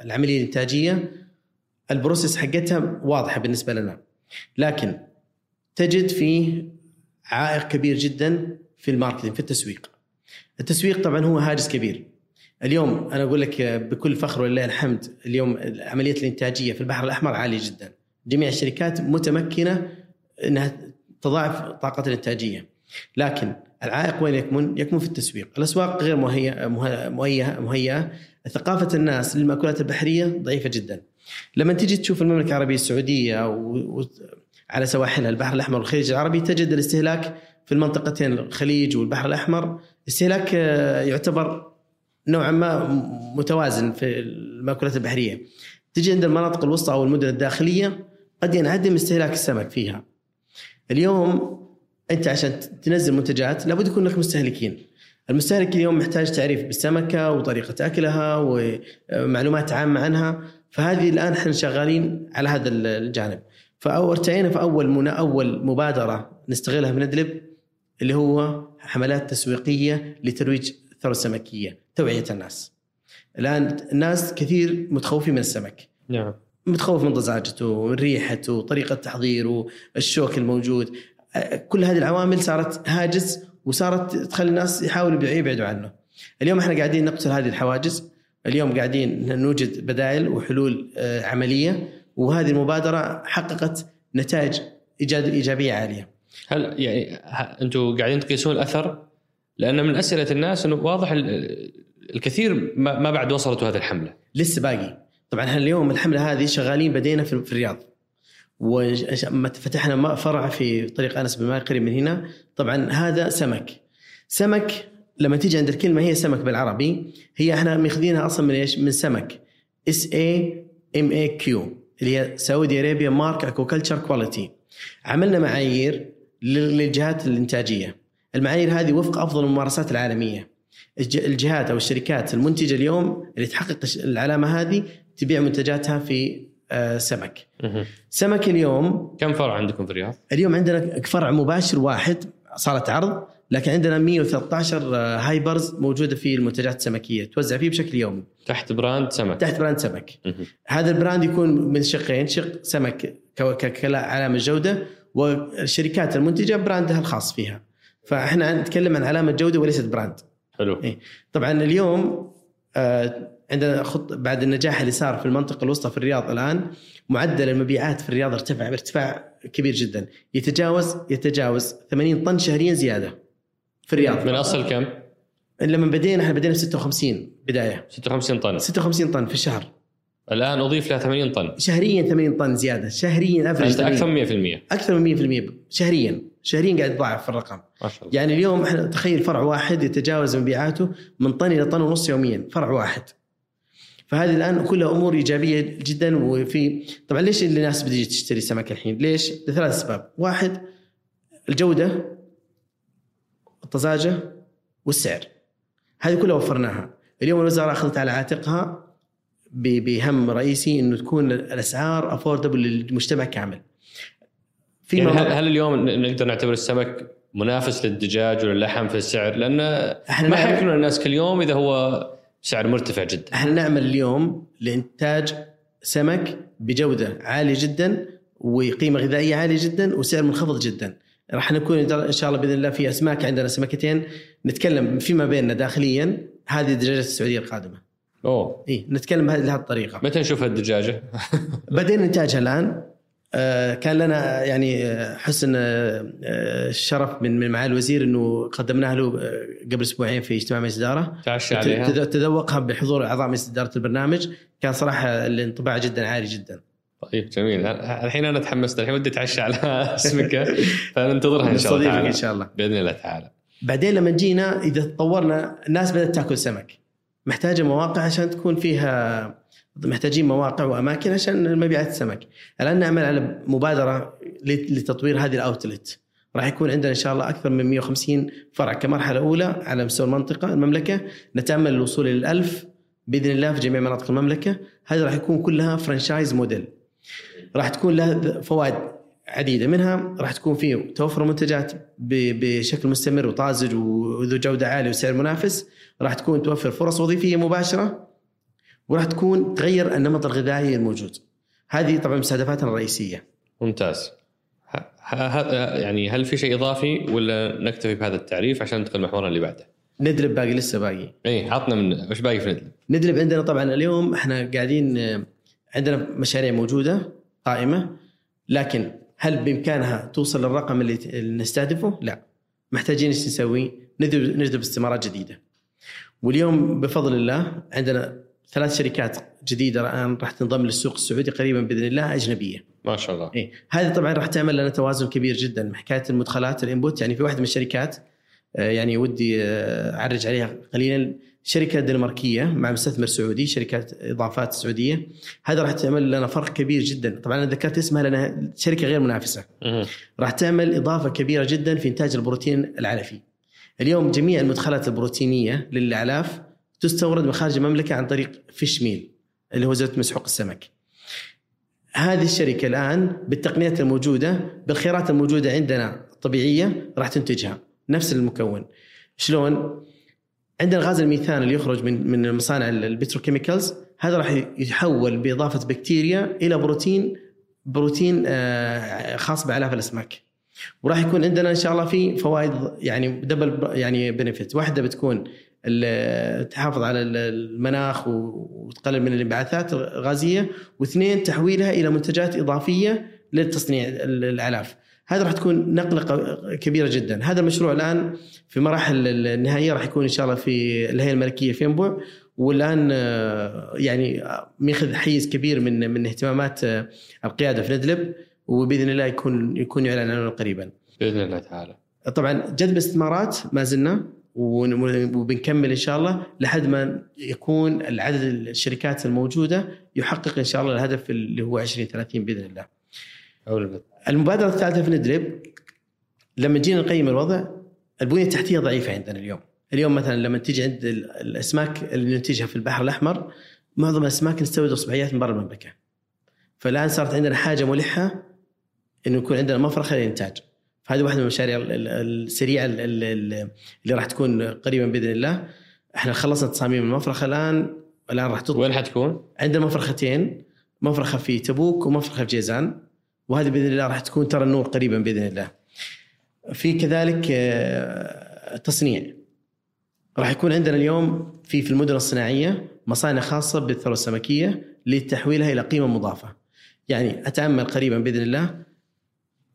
C: العملية الإنتاجية ال process حقتها واضحة بالنسبة لنا. لكن تجد فيه عائق كبير جدا في ال marketing في التسويق. التسويق طبعا هو هاجس كبير. اليوم أنا أقول لك بكل فخر ولله الحمد اليوم عملية الإنتاجية في البحر الأحمر عالية جدا. جميع الشركات متمكنة إنها تضاعف طاقه الإنتاجية لكن العائق وين يكمن؟ يكمن في التسويق، الأسواق غير مهيئة مهيئة مهيئة، ثقافة الناس للمأكولات البحرية ضعيفة جدا. لما تجي تشوف المملكة العربية السعودية و... و... على سواحلها البحر الأحمر والخليج العربي تجد الاستهلاك في المنطقتين الخليج والبحر الأحمر استهلاك آه، يعتبر نوعا ما متوازن في المأكولات البحرية. تجي عند المناطق الوسطى أو المدن الداخلية قد ينعدم استهلاك السمك فيها. اليوم أنت عشان تنزل منتجات لابد يكون لك مستهلكين. المستهلك اليوم محتاج تعريف بالسمكة وطريقة أكلها ومعلومات عامة عنها. فهذه الآن إحنا شغالين على هذا الجانب. فارتئينا في أول منا أول مبادرة نستغلها من أدلب اللي هو حملات تسويقية لترويج الثروه السمكيه توعية الناس. الآن الناس كثير متخوفين من السمك.
A: نعم.
C: متخوف من ضزاجته ريحته طريقة تحضيره الشوك الموجود كل هذه العوامل صارت هاجس وصارت تخلي الناس يحاولوا يبعدوا عنه اليوم إحنا قاعدين نقتل هذه الحواجز اليوم قاعدين نوجد بدائل وحلول آه، عملية وهذه المبادرة حققت نتائج إيجابية عالية.
A: هل يعني أنتم قاعدين تقيسون الأثر؟ لأن من أسئلة الناس إنه واضح الكثير ما بعد وصلته هذه الحملة.
C: لسه باقي. طبعا إحنا اليوم الحملة هذه شغالين بدينا في الرياض. وفتحنا فرع في طريق أنس بن قريب من هنا، طبعا هذا سمك. سمك لما تيجي عند الكلمة هي سمك بالعربي. هي إحنا ماخذينها أصلا من إيش؟ من سمك. S A M A Q. اللي هي Saudi Arabia Mark Aquaculture Quality. عملنا معايير للجهات الإنتاجية. المعايير هذه وفق أفضل الممارسات العالمية. الجهات أو الشركات المنتجة اليوم اللي تحقق العلامة هذه تبيع منتجاتها في آه، سمك. سمك اليوم
A: كم فرع عندكم في الرياض؟
C: اليوم عندنا فرع مباشر واحد صارت عرض لكن عندنا 113 hypers موجودة في المنتجات السمكية توزع فيه بشكل يومي.
A: تحت brand سمك.
C: تحت brand سمك. هذا ال brand يكون من شقين شق سمك كعلامه جودة والشركات المنتجة brand ها الخاص فيها. فإحنا نتكلم عن علامة جودة وليست brand.
A: حلو. إيه؟
C: طبعا اليوم آه عندنا خط بعد النجاح اللي صار في المنطقة الوسطى في الرياض الآن معدل المبيعات في الرياض ارتفع بارتفاع كبير جدا. يتجاوز يتجاوز 80 طن شهريا زيادة في الرياض.
A: من أصل كم؟
C: لما بدينا إحنا بدينا ب 56 بداية.
A: 56 طن.
C: 56 طن في الشهر.
A: الآن أضيف لها 80 طن.
C: شهريا 80 طن زيادة. شهريا
A: افرج أكثر
C: من 100% أكثر من 100% شهريا. شهريا قاعد يتضاعف في الرقم.
A: ما شاء الله.
C: يعني اليوم إحنا تخيل فرع واحد يتجاوز مبيعاته من طن إلى طن ونص يوميا. فرع واحد. فهذه الآن كلها أمور إيجابية جدا وفي طبعا ليش الناس بتجي تشتري سمك الحين؟ ليش؟ لثلاث أسباب، واحد الجودة الطزاجة والسعر. هذه كلها وفرناها. اليوم الوزارة أخذت على عاتقها بهم رئيسي إنه تكون الأسعار افوردبل للمجتمع كامل.
A: في يعني هل, هل اليوم نقدر نعتبر السمك منافس للدجاج وللحم في السعر؟ لأن إحنا ما حياكلون الناس كل يوم إذا هو سعر مرتفع جدا.
C: إحنا نعمل اليوم لإنتاج سمك بجودة عالية جدا وقيمة غذائية عالية جدا وسعر منخفض جدا؟ راح نكون إن شاء الله بإذن الله في أسماك عندنا سمكتين. نتكلم فيما بيننا داخليا. هذه دجاجه السعودية القادمة.
A: أوه.
C: اي نتكلم بهذه الطريقة.
A: متى نشوف الدجاجة؟
C: بدينا انتاجها الآن. كان لنا يعني آه، حسن آه، الشرف من من معالي الوزير إنه قدمناها له قبل أسبوعين في اجتماع مجلس الاداره
A: تعشى عليها.
C: تذوقها بحضور أعضاء مجلس إدارة البرنامج. كان صراحة الانطباع جدا عالي جدا.
A: طيب جميل. الحين أنا تحمست. الحين ودي أتعشى على اسمك. فننتظرها إن شاء الله تعالى.
C: إن شاء الله.
A: بإذن الله تعالى.
C: بعدين لما جينا إذا تطورنا الناس بدأت تأكل سمك. محتاجة مواقع عشان تكون فيها محتاجين مواقع وأماكن عشان مبيعات السمك. الآن نعمل على مبادرة لتطوير هذه الأوتلت. راح يكون عندنا إن شاء الله أكثر من 150 فرع كمرحلة أولى على مستوى المنطقة المملكة، نتأمل الوصول إلى 1000 بإذن الله في جميع مناطق المملكة، هذه راح يكون كلها فرانشايز موديل. راح تكون لها فوائد عديدة منها راح تكون فيه توفر منتجات بشكل مستمر وطازج وذو جودة عالية وسعر منافس راح تكون توفر فرص وظيفية مباشرة وراح تكون تغير النمط الغذائي الموجود هذه طبعا مستهدفاتنا الرئيسيه
A: ممتاز يعني هل في شيء إضافي ولا نكتفي بهذا التعريف عشان ندخل محورنا اللي بعده؟
C: ندلب باقي لسه باقي
A: اي عطنا من وش باقي في ندلب؟
C: ندلب عندنا طبعا اليوم إحنا قاعدين عندنا مشاريع موجودة قائمة لكن هل بإمكانها توصل للرقم اللي نستهدفه؟ لا محتاجين إيش نسوي؟ نجذب استثمارات جديدة واليوم بفضل الله عندنا ثلاث شركات جديدة الآن راح تنضم للسوق السعودي قريبا بإذن الله أجنبية.
A: ما شاء الله.
C: إيه؟ هذه طبعا راح تعمل لنا توازن كبير جدا. حكاية المدخلات الإنبوت يعني في واحدة من الشركات آه، يعني ودي آه، أعرج عليها قليلا. شركة دنماركية مع مستثمر سعودي شركات إضافات سعودية. هذا راح تعمل لنا فرق كبير جدا. طبعا أنا ذكرت اسمها لأنها شركة غير منافسة. راح تعمل إضافة كبيرة جدا في إنتاج البروتين العلفي. اليوم جميع المدخلات البروتينية للأعلاف تستورد من خارج المملكة عن طريق fish meal اللي هو زيت مسحوق السمك. هذه الشركة الآن بالتقنيات الموجودة بالخيارات الموجودة عندنا طبيعيه راح تنتجها. نفس المكون. شلون؟ عندنا غاز الميثان اللي يخرج من من مصانع ال petrochemicals هذا راح يتحول بإضافة بكتيريا إلى بروتين بروتين آه، خاص بأعلاف الأسماك. وراح يكون عندنا إن شاء الله في فوائد يعني دبل يعني بنفيت واحدة بتكون تحافظ على المناخ وتقلل من الانبعاثات الغازية واثنين تحويلها إلى منتجات إضافية للتصنيع الأعلاف هذا راح تكون نقلة كبيرة جدا هذا المشروع الآن في مراحل النهائية راح يكون إن شاء الله في الهيئة الملكية في ينبع والآن آه، يعني ميخذ حيز كبير من من اهتمامات آه، القيادة في ندلب وبإذن الله يكون يكون يعلن عنه قريبا.
A: بإذن الله تعالى.
C: طبعا جذب استثمارات ما زلنا وبنكمل إن شاء الله لحد ما يكون العدد الشركات الموجودة يحقق إن شاء الله الهدف اللي هو 20 30 بإذن الله. المبادرة الثالثة في ندرب لما جينا نقيم الوضع البنية التحتية ضعيفة عندنا اليوم. اليوم مثلا لما تيجي عند الأسماك اللي ننتجها في البحر الأحمر معظم الأسماك نستورد إصبعيات من برا المملكة. فالآن صارت عندنا حاجة ملحة إنه يكون عندنا مفرخة للإنتاج. فهذه واحدة من المشاريع السريعة اللي راح تكون قريبا بإذن الله. إحنا خلصنا تصاميم المفرخة الآن الآن راح
A: تطلع وين حتكون؟
C: عندنا مفرختين مفرخة في تبوك ومفرخة في جيزان وهذه بإذن الله راح تكون ترى النور قريبا بإذن الله. في كذلك آه، تصنيع راح يكون عندنا اليوم في في المدن الصناعية مصانع خاصة بالثروة السمكية لتحويلها إلى قيمة مضافة. يعني أتأمل قريبا بإذن الله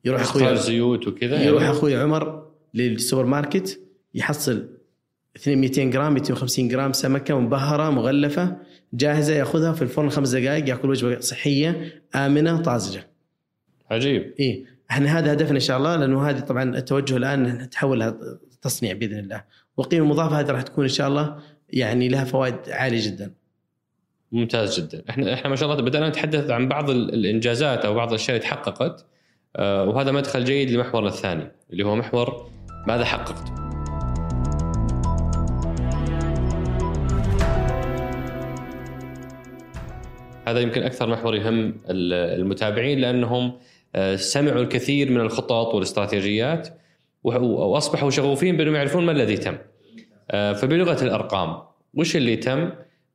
A: يروح أخوي زيوت وكذا
C: يروح يعني. أخوي عمر للسوبر ماركت يحصل 200 جرام 250 جرام سمكة مبهرة مغلفة جاهزة يأخذها في الفرن خمس دقائق يأكل وجبة صحية آمنة طازجه.
A: عجيب.
C: إي إحنا هذا هدفنا إن شاء الله لأنه هذه طبعا التوجه الآن نتحولها تصنيع بإذن الله والقيمه المضافة هذه راح تكون إن شاء الله يعني لها فوائد عالية جدا.
A: ممتاز جدا، إحنا إحنا ما شاء الله بدأنا نتحدث عن بعض الإنجازات أو بعض الأشياء اللي تحققت وهذا مدخل جيد لمحورنا الثاني اللي هو محور ماذا حققت هذا يمكن أكثر محور يهم المتابعين لأنهم آه، سمعوا الكثير من الخطط والاستراتيجيات وأصبحوا شغوفين بأنهم يعرفون ما الذي تم. آه، فبلغة الأرقام وش اللي تم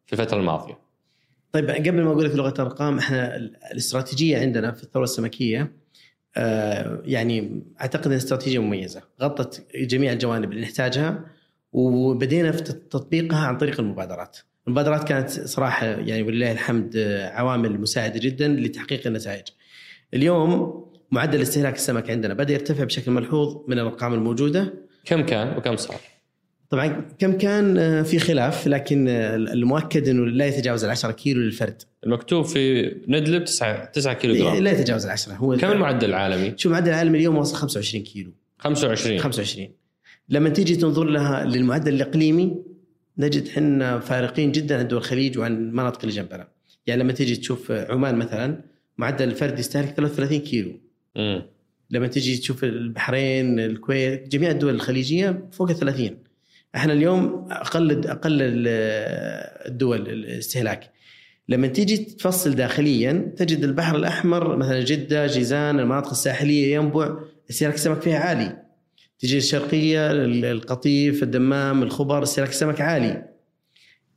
A: في الفترة الماضية؟
C: طيب قبل ما أقول لك لغة الأرقام إحنا الاستراتيجية عندنا في الثورة السمكية آه، يعني أعتقد إنها استراتيجية مميزة غطت جميع الجوانب اللي نحتاجها وبدينا في تطبيقها عن طريق المبادرات. المبادرات كانت صراحة يعني ولله الحمد آه، عوامل مساعدة جدا لتحقيق النتائج. اليوم معدل استهلاك السمك عندنا بدأ يرتفع بشكل ملحوظ من الأرقام الموجودة.
A: كم كان وكم صار؟
C: طبعا كم كان آه، في خلاف لكن المؤكد إنه لا يتجاوز ال 10 كيلو للفرد.
A: المكتوب في ندلب 9 9 كيلو جرام.
C: لا يتجاوز ال 10 هو
A: كم المعدل العالمي؟
C: شو المعدل العالمي اليوم وصل 25 كيلو.
A: 25
C: 25 لما تيجي تنظر لها للمعدل الإقليمي نجد إحنا فارقين جدا عن دول الخليج وعن المناطق اللي جنبنا يعني لما تيجي تشوف عمان مثلا معدل الفرد يستهلك 33 كيلو.
A: امم
C: لما تيجي تشوف البحرين الكويت جميع الدول الخليجية فوق ال 30 إحنا اليوم أقل أقل الدول الاستهلاك. لما تيجي تفصل داخليا تجد البحر الأحمر مثلا جدة جيزان المناطق الساحلية ينبع استهلاك السمك فيها عالي. تجي الشرقية القطيف الدمام الخبر استهلاك السمك عالي.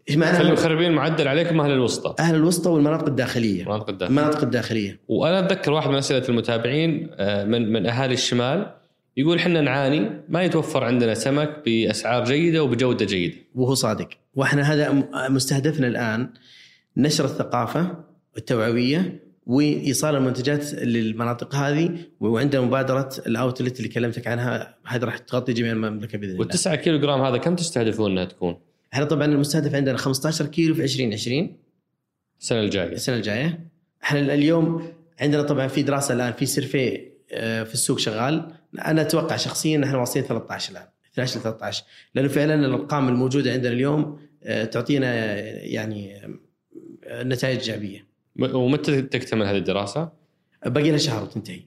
A: إيش مخربين المعدل عليكم أهل الوسطى.
C: أهل الوسطى والمناطق الداخلية.
A: المناطق الداخلية.
C: المناطق الداخلية.
A: وأنا أتذكر واحد من أسئلة المتابعين آه، من من أهالي الشمال يقول إحنا نعاني ما يتوفر عندنا سمك بأسعار جيدة وبجودة جيدة.
C: وهو صادق. وإحنا هذا مستهدفنا الآن نشر الثقافة التوعوية وإيصال المنتجات للمناطق هذه وعندنا مبادرة ال outlet اللي كلمتك عنها هذه راح تغطي جميع المملكة بإذن الله.
A: وال9 كيلو جرام هذا كم تستهدفون إنها تكون؟
C: إحنا طبعا المستهدف عندنا 15 كيلو في 2020
A: السنة الجاية.
C: السنة الجاية. إحنا اليوم عندنا طبعا في دراسة الآن في survey آه، في السوق شغال. أنا أتوقع شخصيا إحنا واصلين 13 الآن 12 ل 13 لأنه فعلا الأرقام الموجودة عندنا اليوم آه، تعطينا يعني نتائج إيجابية.
A: ومتى تكتمل هذه الدراسة؟
C: باقي لها شهر وتنتهي.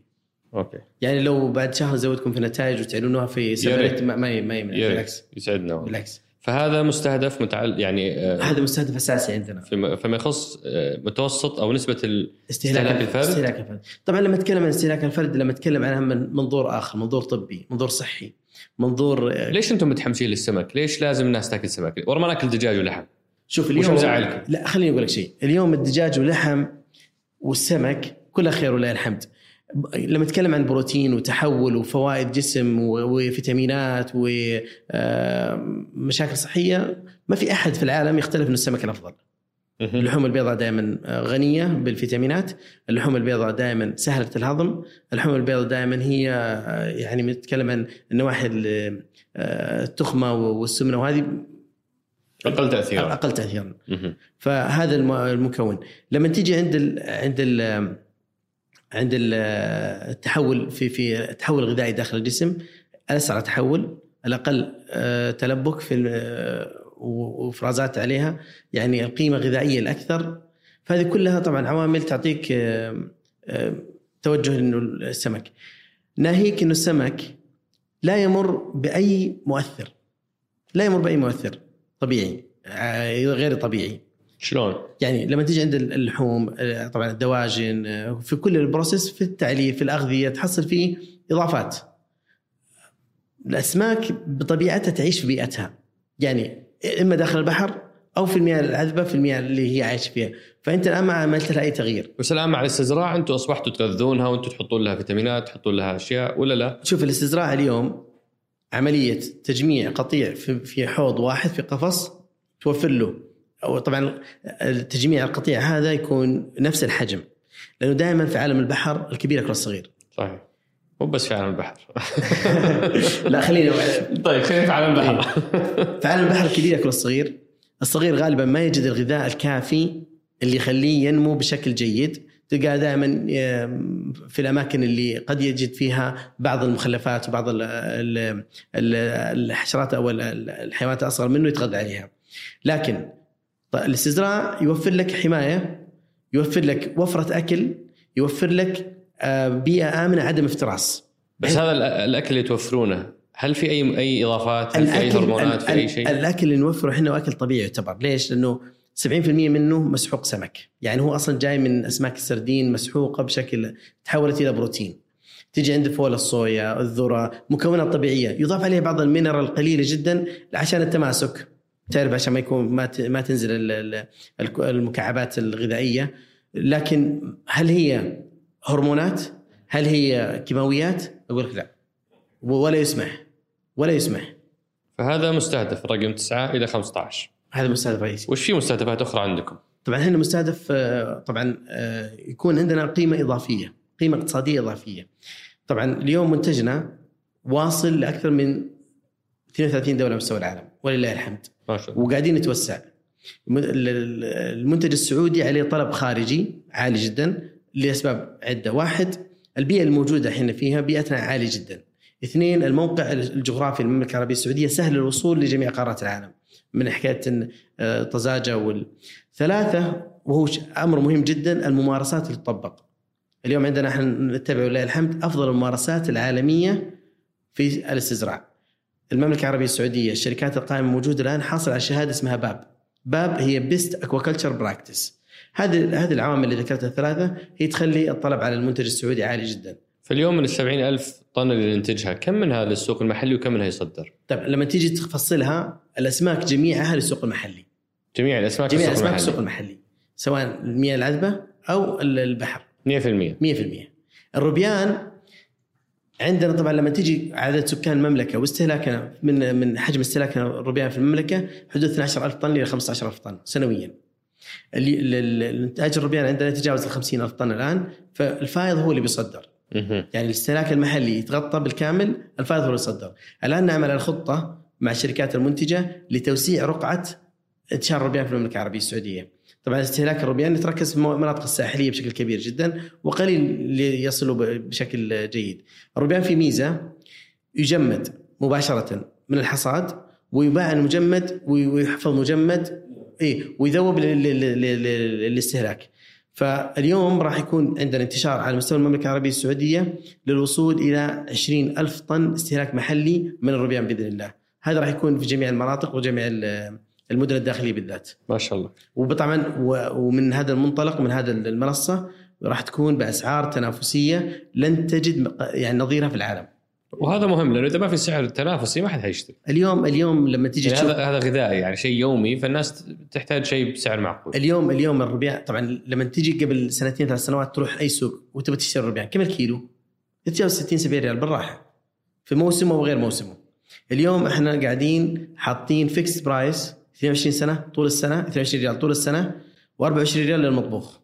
A: أوكي.
C: يعني لو بعد شهر زودكم في النتائج وتعلنوها في سنه ما ما يمنع بالعكس.
A: يسعدنا
C: بالعكس.
A: فهذا مستهدف متعل يعني
C: آه هذا مستهدف أساسي عندنا
A: فيما, يخص آه متوسط أو نسبة استهلاك الفرد
C: استهلاك الفرد طبعا لما أتكلم عن استهلاك الفرد لما أتكلم عنها من منظور آخر منظور طبي منظور صحي منظور
A: آه ليش أنتم متحمسين للسمك؟ ليش لازم الناس تأكل سمك؟ ورا ما نأكل دجاج ولحم
C: شوف اليوم
A: وش مزعلكم؟
C: لا خليني أقول لك شيء اليوم الدجاج واللحم والسمك كلها خير ولله الحمد لما نتكلم عن بروتين وتحول وفوائد جسم وفيتامينات ومشاكل صحية ما في أحد في العالم يختلف إنه السمك الأفضل. اللحوم البيضاء دائما غنية بالفيتامينات، اللحوم البيضاء دائما سهلة الهضم، اللحوم البيضاء دائما هي يعني نتكلم عن النواحي التخمة والسمنة وهذه
A: أقل تاثيرا.
C: أقل تاثيرا. فهذا المكون. لما تيجي عند ال عند ال عند التحول في في التحول الغذائي داخل الجسم الاسرع تحول الأقل آه، تلبك في آه، وإفرازات عليها يعني القيمة الغذائيه الأكثر. فهذه كلها طبعا عوامل تعطيك آه، توجه إنه السمك. ناهيك إنه السمك لا يمر بأي مؤثر. لا يمر بأي مؤثر طبيعي غير طبيعي.
A: شلون؟
C: يعني لما تيجي عند اللحوم طبعا الدواجن في كل البروسيس في التعليف في الأغذية تحصل فيه إضافات. الأسماك بطبيعتها تعيش في بيئتها. يعني إما داخل البحر أو في المياه العذبة في المياه اللي هي عايشه فيها. فأنت الآن ما عملت لها أي تغيير.
A: بس الآن مع الاستزراع أنتم أصبحتوا تغذونها وأنتم تحطون لها فيتامينات تحطون لها أشياء ولا لا؟
C: شوف الاستزراع اليوم عملية تجميع قطيع في في حوض واحد في قفص توفر له. أو طبعا تجميع القطيع هذا يكون نفس الحجم لأنه دائما في عالم البحر الكبير يأكل الصغير.
A: صحيح. مو بس في عالم البحر.
C: لا خلينا
A: طيب خلينا في عالم البحر.
C: في عالم البحر الكبير يأكل الصغير. الصغير غالبا ما يجد الغذاء الكافي اللي يخليه ينمو بشكل جيد. تلقى دائما في الأماكن اللي قد يجد فيها بعض المخلفات وبعض الحشرات أو الحيوانات الاصغر منه يتغذى عليها. لكن الاستزراع يوفر لك حماية يوفر لك وفرة أكل يوفر لك آه، بيئة آمنة عدم افتراس.
A: بس هذا الأكل اللي توفرونه هل في أي أي إضافات؟ هل في أي هرمونات في أي شيء؟
C: الأكل اللي نوفره إحنا اكل طبيعي يعتبر، ليش؟ لأنه 70% منه مسحوق سمك يعني هو أصلا جاي من أسماك السردين مسحوقة بشكل تحولت إلى بروتين تيجي عند فول الصويا الذرة مكونات طبيعية يضاف عليها بعض ال mineral القليله جدا عشان التماسك تعرف عشان ما يكون ما ما تنزل المكعبات الغذائية. لكن هل هي هرمونات؟ هل هي كيماويات؟ أقول لك لا. ولا يسمح. ولا يسمح.
A: فهذا مستهدف رقم 9 إلى 15
C: هذا مستهدف رئيسي.
A: وش في مستهدفات أخرى عندكم؟
C: طبعا هنا مستهدف آه، طبعا آه، يكون عندنا قيمة إضافية قيمة اقتصادية إضافية. طبعا اليوم منتجنا واصل لأكثر من 32 دولة مستوى العالم ولله الحمد.
A: ما شاء الله.
C: وقاعدين نتوسع. الم- ال- ال- المنتج السعودي عليه طلب خارجي عالي جدا لأسباب عدة. واحد البيئة الموجودة إحنا فيها بيئتنا عالية جدا. اثنين الموقع الجغرافي للمملكه العربية السعودية سهل الوصول لجميع قارات العالم من حكاية آه، طزاجة وال... ثلاثة وهو أمر مهم جدا الممارسات اللي تطبق اليوم عندنا إحنا نتبع ولله الحمد أفضل الممارسات العالمية في الاستزراع. المملكة العربية السعودية الشركات القائمة موجودة الآن حاصل على شهادة اسمها باب. باب هي best aquaculture practice هذه هذه العوامل اللي ذكرتها الثلاثة هي تخلي الطلب على المنتج السعودي عالي جدا.
A: فاليوم من ال 70 ألف طن اللي ننتجها كم منها للسوق المحلي وكم منها يصدر؟
C: طيب لما تيجي تفصلها الأسماك جميعها للسوق المحلي.
A: جميع الأسماك
C: جميع الأسماك السوق
A: المحلي
C: سواء المياه العذبة أو ال- البحر.
A: 100%
C: 100% الروبيان عندنا طبعا لما تيجي عدد سكان المملكة واستهلاكنا من من حجم استهلاكنا الروبيان في المملكة حدود 12000 طن إلى 15000 طن سنويا. الإنتاج الروبيان عندنا يتجاوز ال 50000 طن الآن فالفائض هو اللي بيصدر. يعني الاستهلاك المحلي يتغطى بالكامل الفائض هو اللي يصدر. الآن نعمل على خطه مع الشركات المنتجة لتوسيع رقعة إنتشار الروبيان في المملكة العربية السعودية. طبعا استهلاك الروبيان يتركز في المناطق الساحلية بشكل كبير جدا وقليل اللي يصلوا بشكل جيد. الروبيان في ميزة يجمد مباشرة من الحصاد ويباع مجمد وي- ويحفظ مجمد اي ويذوب لل- لل- لل- لل- للاستهلاك. فاليوم راح يكون عندنا انتشار على مستوى المملكة العربية السعودية للوصول إلى 20 ألف طن استهلاك محلي من الروبيان بإذن الله. هذا راح يكون في جميع المناطق وجميع المدن الداخلية بالذات.
A: ما شاء الله
C: وطبعا ومن هذا المنطلق ومن هذا المنصة راح تكون بأسعار تنافسية لن تجد يعني نظيرها في العالم.
A: وهذا مهم لأنه إذا ما في سعر تنافسي ما حد حيشتري
C: اليوم اليوم لما تيجي
A: يعني هذا هذا غذائي يعني شيء يومي فالناس تحتاج شيء بسعر معقول
C: اليوم اليوم الربيان طبعا لما تيجي قبل سنتين ثلاث سنوات تروح أي سوق وتبغى تشتري الربيان كم الكيلو؟ يتجاوز 60 70 ريال بالراحة في موسمه وغير موسمه. اليوم إحنا قاعدين حاطين fixed price 22 سنة طول السنة 22 ريال طول السنة و24 ريال للمطبوخ.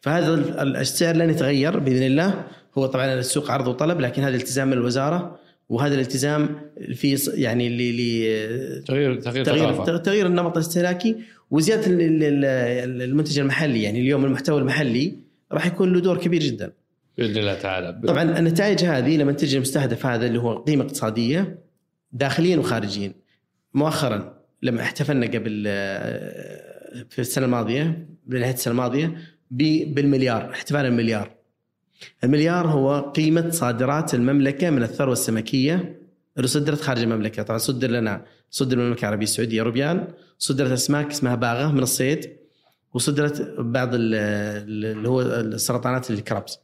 C: فهذا ال- السعر لن يتغير بإذن الله هو طبعا السوق عرض وطلب لكن هذا التزام من الوزارة وهذا الالتزام في يعني اللي
A: تغيير تغيير
C: تغيير تغيير النمط الاستهلاكي وزيادة ال- ال- ال- المنتج المحلي يعني اليوم المحتوى المحلي راح يكون له دور كبير جدا.
A: بإذن الله تعالى
C: طبعا النتائج هذه لما تجي المستهدف هذا اللي هو قيمة اقتصادية داخليا وخارجيا. مؤخرا لما احتفلنا قبل آه، في السنة الماضية بنهاية السنة الماضية بالمليار احتفال المليار. المليار هو قيمة صادرات المملكة من الثروة السمكية اللي صدرت خارج المملكة، طبعا صدر لنا صدر المملكة العربية السعودية روبيان، صدرت أسماك اسمها باغة من الصيد وصدرت بعض ال- ال- اللي هو السرطانات الكربس.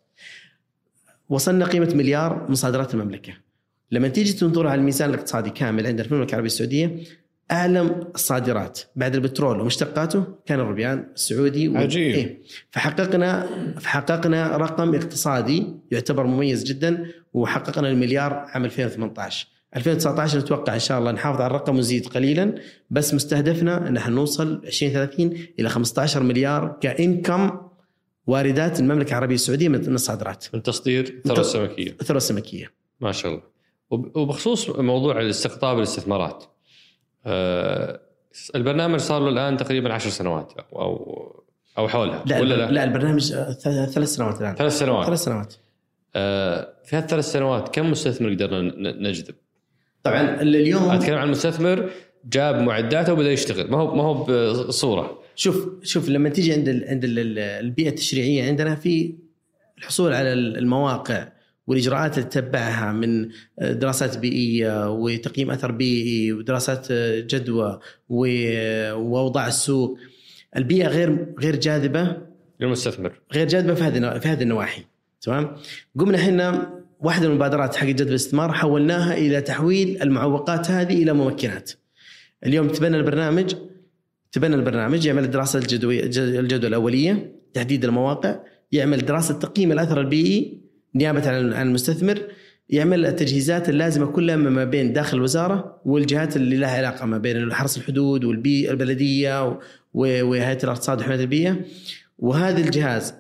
C: وصلنا قيمة مليار من صادرات المملكة. لما تيجي تنظر على الميزان الاقتصادي كامل عندنا في المملكة العربية السعودية اعلى الصادرات بعد البترول ومشتقاته كان الروبيان السعودي و...
A: عجيب.
C: إيه؟ فحققنا فحققنا رقم اقتصادي يعتبر مميز جدا وحققنا المليار عام 2018 2019 نتوقع إن شاء الله نحافظ على الرقم ونزيد قليلا بس مستهدفنا إن إحنا نوصل 2030 إلى 15 مليار كإنكم واردات المملكة العربية السعودية من الصادرات.
A: من تصدير الثروه السمكيه
C: الثروه السمكيه
A: ما شاء الله. وب- وبخصوص موضوع الاستقطاب الاستثمارات. البرنامج صار له الآن تقريبا عشر سنوات أو أو حولها
C: لا
A: ولا
C: لا,
A: لا,
C: البرنامج آه، ثلاث سنوات الآن.
A: ثلاث سنوات.
C: ثلاث سنوات.
A: آه، في هالثلاث سنوات كم مستثمر قدرنا نجذب؟
C: طبعا اليوم
A: أتكلم عن مستثمر جاب معداته وبدأ يشتغل. ما هو ما هو بصورة.
C: شوف شوف لما تيجي عند ال عند ال البيئة التشريعية عندنا في الحصول على المواقع والإجراءات اللي تتبعها من دراسات بيئية وتقييم أثر بيئي ودراسات جدوى و- وأوضاع السوق البيئة غير غير جاذبة؟
A: للمستثمر
C: غير جاذبة في هذه في هذه النواحي تمام؟ قمنا إحنا واحدة من المبادرات حق جذب الاستثمار حولناها إلى تحويل المعوقات هذه إلى ممكنات. اليوم تبنى البرنامج تبنى البرنامج يعمل الدراسة الجدوى الجدوى الأولية تحديد المواقع يعمل دراسة تقييم الأثر البيئي نيابة عن المستثمر يعمل التجهيزات اللازمة كلها ما بين داخل الوزارة والجهات اللي لها علاقة ما بين حرس الحدود والبيئه البلدية وهيئة الارصاد وحمايه البيئه وهذا الجهاز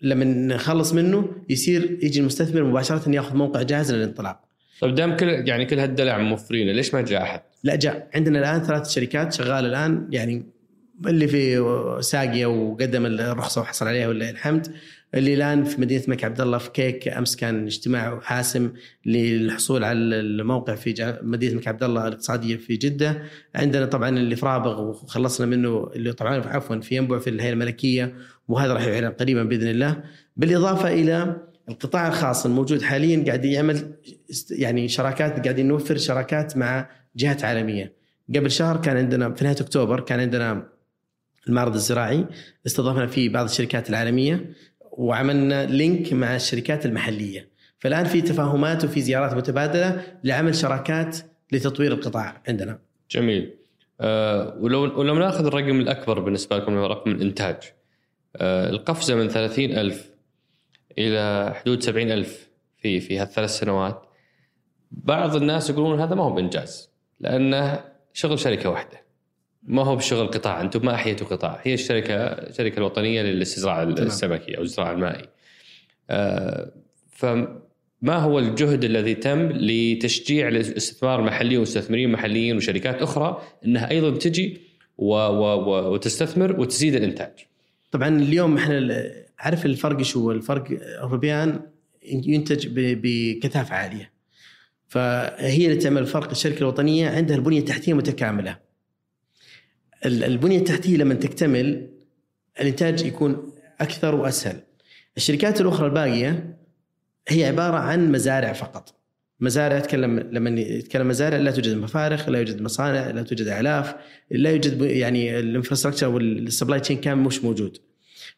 C: لما نخلص منه يصير يجي المستثمر مباشرة ياخذ موقع جاهز للانطلاق.
A: طيب دام كل يعني كل هالدلع موفرينه ليش ما جاء أحد؟
C: لا جاء عندنا الآن ثلاث شركات شغاله الآن يعني اللي في ساقية وقدم الرخصة وحصل عليها ولله الحمد اللي الآن في مدينة الملك عبد الله في كيك أمس كان اجتماع حاسم للحصول على الموقع في مدينة الملك عبد الله الاقتصادية في جدة. عندنا طبعا اللي في رابغ وخلصنا منه اللي طبعا عفوا في ينبع في الهيئة الملكية وهذا راح يعلن قريبا بإذن الله. بالإضافة إلى القطاع الخاص الموجود حاليا قاعد يعمل يعني شراكات قاعدين نوفر شراكات مع جهات عالمية. قبل شهر كان عندنا في نهاية أكتوبر كان عندنا المعرض الزراعي استضفنا فيه بعض الشركات العالمية. وعملنا لينك مع الشركات المحلية. فالآن في تفاهمات وفي زيارات متبادلة لعمل شراكات لتطوير القطاع عندنا.
A: جميل. أه ولو ولو ناخذ الرقم الأكبر بالنسبة لكم هو رقم الإنتاج. أه القفزة من 30 ألف إلى حدود 70 ألف في في هالثلاث سنوات. بعض الناس يقولون هذا ما هو بإنجاز لأنه شغل شركة واحدة. ما هو بشغل قطاع أنتم ما أحييتوا قطاع. هي الشركة الشركة الوطنية للاستزراع السمكي أو الزراعة المائي. آه فما هو الجهد الذي تم لتشجيع الاستثمار المحلي والمستثمرين محليين وشركات أخرى إنها أيضا تجي و و وتستثمر وتزيد الإنتاج؟
C: طبعا اليوم إحنا عارف الفرق شو الفرق الروبيان ينتج بكثافة عالية. فهي اللي تعمل فرق الشركة الوطنية عندها البنية التحتية متكاملة. البنية التحتية لما تكتمل الإنتاج يكون أكثر وأسهل. الشركات الأخرى الباقية هي عبارة عن مزارع فقط. مزارع اتكلم لما يتكلم مزارع لا توجد مفارخ، لا يوجد مصانع، لا توجد أعلاف، لا يوجد يعني ال infrastructure وال supply chain كان مش موجود.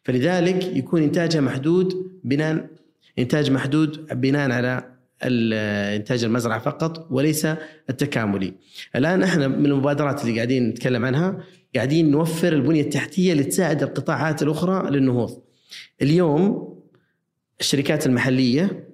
C: فلذلك يكون انتاجها محدود بناء إنتاج محدود بناء على إنتاج المزرعة فقط وليس التكاملي. الآن إحنا من المبادرات اللي قاعدين نتكلم عنها قاعدين نوفر البنية التحتية اللي تساعد القطاعات الأخرى للنهوض. اليوم الشركات المحلية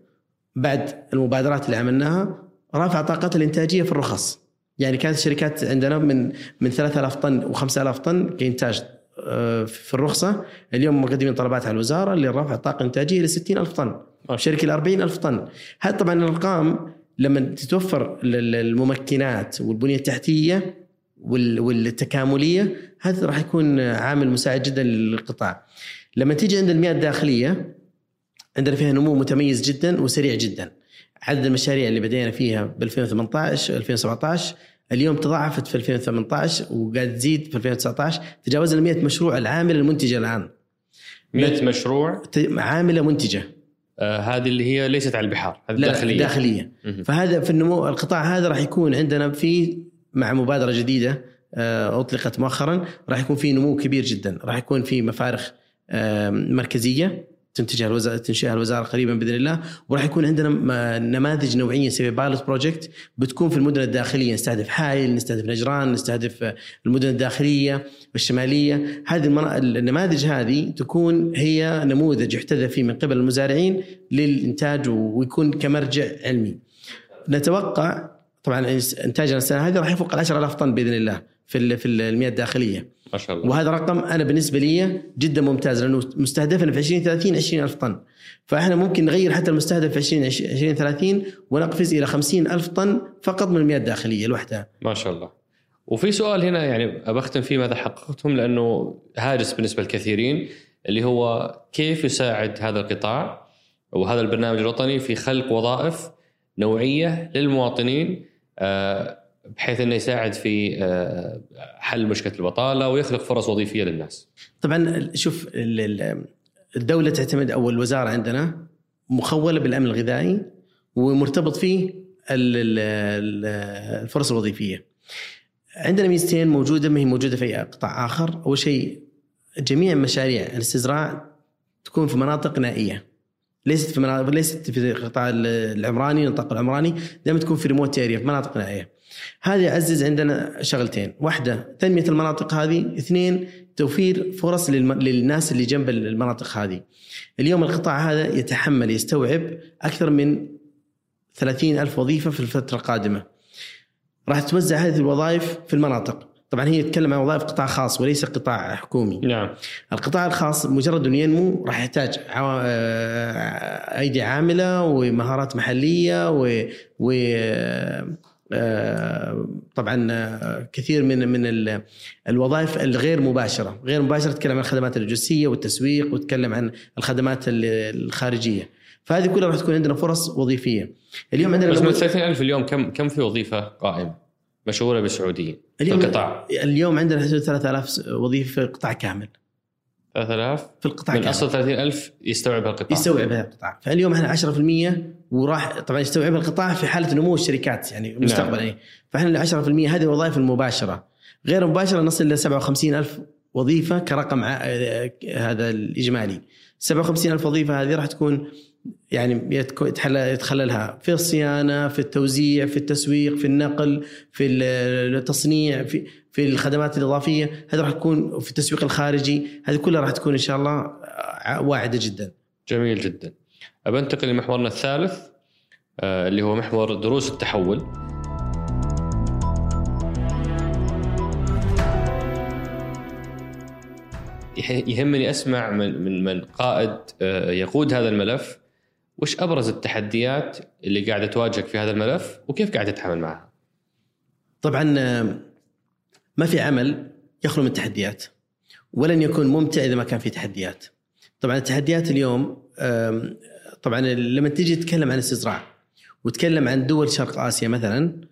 C: بعد المبادرات اللي عملناها رافع طاقتها الإنتاجية في الرخص. يعني كانت الشركات عندنا من من 3000 طن و5000 طن كإنتاج آه، في الرخصة اليوم مقدمين طلبات على الوزارة لرفع الطاقه الانتاجيه ل 60000 طن شركة ل 40000 طن. هذه طبعا الأرقام لما تتوفر الممكنات والبنية التحتية والتكاملية هذا راح يكون عامل مساعد جدا للقطاع. لما تيجي عند المياه الداخلية عندنا فيها نمو متميز جدا وسريع جدا. عدد المشاريع اللي بدينا فيها ب 2018 2017 اليوم تضاعفت في 2018 وقاعد تزيد في 2019 تجاوزنا 100 مشروع العامله المنتجة الآن.
A: 100 مشروع؟
C: عاملة منتجة.
A: آه هذه اللي هي ليست على البحار
C: هذه داخلية. داخلية. فهذا في النمو القطاع هذا راح يكون عندنا في مع مبادرة جديدة آه أطلقت مؤخرا راح يكون في نمو كبير جدا راح يكون في مفارخ آه مركزية. تنتجها الوزاره تنشئها الوزارة قريبا بإذن الله. وراح يكون عندنا نماذج نوعيه نسميها pilot project بتكون في المدن الداخلية. نستهدف حائل نستهدف نجران نستهدف المدن الداخلية والشمالية. هذه النماذج هذه تكون هي نموذج يحتذى فيه من قبل المزارعين للإنتاج ويكون كمرجع علمي. نتوقع طبعا إنتاجنا السنة هذه راح يفوق ال 10000 طن بإذن الله في في المياه الداخلية.
A: ما شاء الله.
C: وهذا رقم أنا بالنسبة لي جدا ممتاز لأنه مستهدفنا في 2030 20000 طن. فإحنا ممكن نغير حتى المستهدف في 20 2030 ونقفز إلى 50000 طن فقط من المياه الداخلية لوحدها.
A: ما شاء الله. وفي سؤال هنا يعني أبختم فيه ماذا حققتم لأنه هاجس بالنسبة للكثيرين اللي هو كيف يساعد هذا القطاع وهذا البرنامج الوطني في خلق وظائف نوعية للمواطنين آه، بحيث إنه يساعد في آه، حل مشكلة البطالة ويخلق فرص وظيفية للناس.
C: طبعا شوف الدولة تعتمد أو الوزارة عندنا مخولة بالأمن الغذائي ومرتبط فيه الفرص الوظيفية. عندنا ميزتين موجودة ما هي موجودة في أي قطاع آخر، أول شيء جميع مشاريع الاستزراع تكون في مناطق نائية. ليست في مناطق ليست في القطاع العمراني النطاق العمراني دائما تكون في ريموت اريا في مناطق نائية هذا يعزز عندنا شغلتين. واحدة تنمية المناطق هذه. اثنين توفير فرص للناس اللي جنب المناطق هذه. اليوم القطاع هذا يتحمل يستوعب أكثر من ثلاثين ألف وظيفة في الفترة القادمة. راح توزع هذه الوظائف في المناطق. طبعا هي تتكلم عن وظائف قطاع خاص وليس قطاع حكومي.
A: نعم.
C: القطاع الخاص مجرد انه ينمو راح يحتاج آه، أيدي عاملة ومهارات محلية و, و طبعا آه، كثير من من الوظائف الغير مباشرة، غير مباشرة تتكلم عن الخدمات اللوجستيه والتسويق وتتكلم عن الخدمات الخارجية. فهذه كلها راح تكون عندنا فرص وظيفية.
A: اليوم عندنا بس من 30000 اليوم كم كم في وظيفة قائمه مشغوله بالسعوديين
C: في القطاع؟ اليوم عندنا حدود 3000 وظيفة في القطاع كامل.
A: 3000
C: في القطاع
A: من أصل 30000 يستوعب القطاع.
C: يستوعب هذا القطاع. فاليوم إحنا 10% وراح طبعا يستوعب القطاع في حالة نمو الشركات يعني مستقبلا. نعم. يعني فإحنا 10% هذه الوظائف المباشرة. غير مباشرة نصل إلى 57000 وظيفة كرقم هذا الإجمالي. 57000 وظيفة هذه راح تكون يعني يتخللها في الصيانة في التوزيع في التسويق في النقل في التصنيع في في الخدمات الإضافية هذا راح تكون في التسويق الخارجي هذه كلها راح تكون إن شاء الله واعدة جدا.
A: جميل جدا. ابى انتقل لمحورنا الثالث آه، اللي هو محور دروس التحول. يهمني أسمع من من من قائد آه، يقود هذا الملف وش أبرز التحديات اللي قاعدة تواجهك في هذا الملف وكيف قاعد تتعامل معها؟
C: طبعا آه، ما في عمل يخلو من التحديات ولن يكون ممتع إذا ما كان في تحديات. طبعا التحديات اليوم طبعا لما تيجي تتكلم عن الاستزراع وتكلم عن دول شرق آسيا مثلا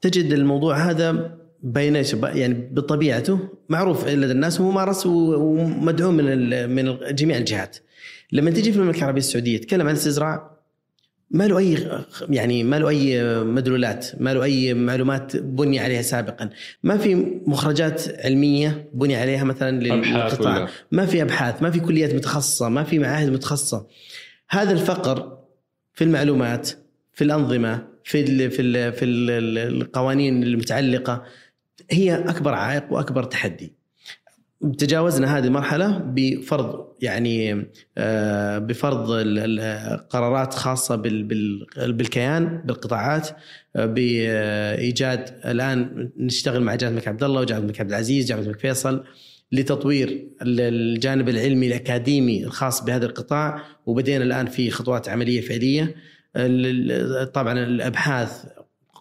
C: تجد الموضوع هذا بين يعني بطبيعته معروف لدى الناس وممارس ومدعوم من من جميع الجهات. لما تجي في المملكة العربية السعودية تتكلم عن الاستزراع ما له أي يعني ما له أي مدلولات، ما له أي معلومات بني عليها سابقا، ما في مخرجات علمية بني عليها مثلا للقطاع، ما في أبحاث، ما في كليات متخصصة، ما في معاهد متخصصة. هذا الفقر في المعلومات، في الأنظمة، في ال في ال في ال القوانين المتعلقة هي أكبر عائق وأكبر تحدي. تجاوزنا هذه المرحلة بفرض يعني آه، بفرض قرارات خاصة بالكيان بالقطاعات آه، بإيجاد الآن نشتغل مع جامعة الملك عبد الله وجامعة الملك عبد العزيز جامعة الملك فيصل لتطوير الجانب العلمي الأكاديمي الخاص بهذا القطاع. وبدينا الآن في خطوات عملية فعلية. طبعا الأبحاث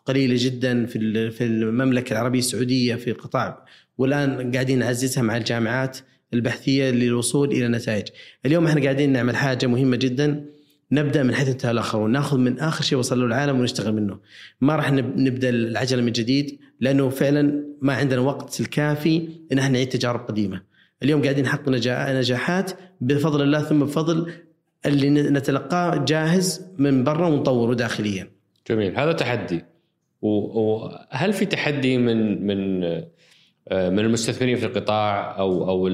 C: قليلة جدا في المملكة العربية السعودية في القطاع والآن قاعدين نعززها مع الجامعات البحثية للوصول إلى نتائج. اليوم إحنا قاعدين نعمل حاجة مهمة جدا نبدأ من حيث انتهى الاخرون، ناخذ من آخر شيء وصل له العالم ونشتغل منه. ما راح نبدأ العجلة من جديد لأنه فعلا ما عندنا وقت الكافي إن إحنا نعيد تجارب قديمة. اليوم قاعدين نحقق نجاحات بفضل الله ثم بفضل اللي نتلقاه جاهز من برا ونطوره داخليا.
A: جميل، هذا تحدي. وهل في تحدي من من من المستثمرين في القطاع أو أو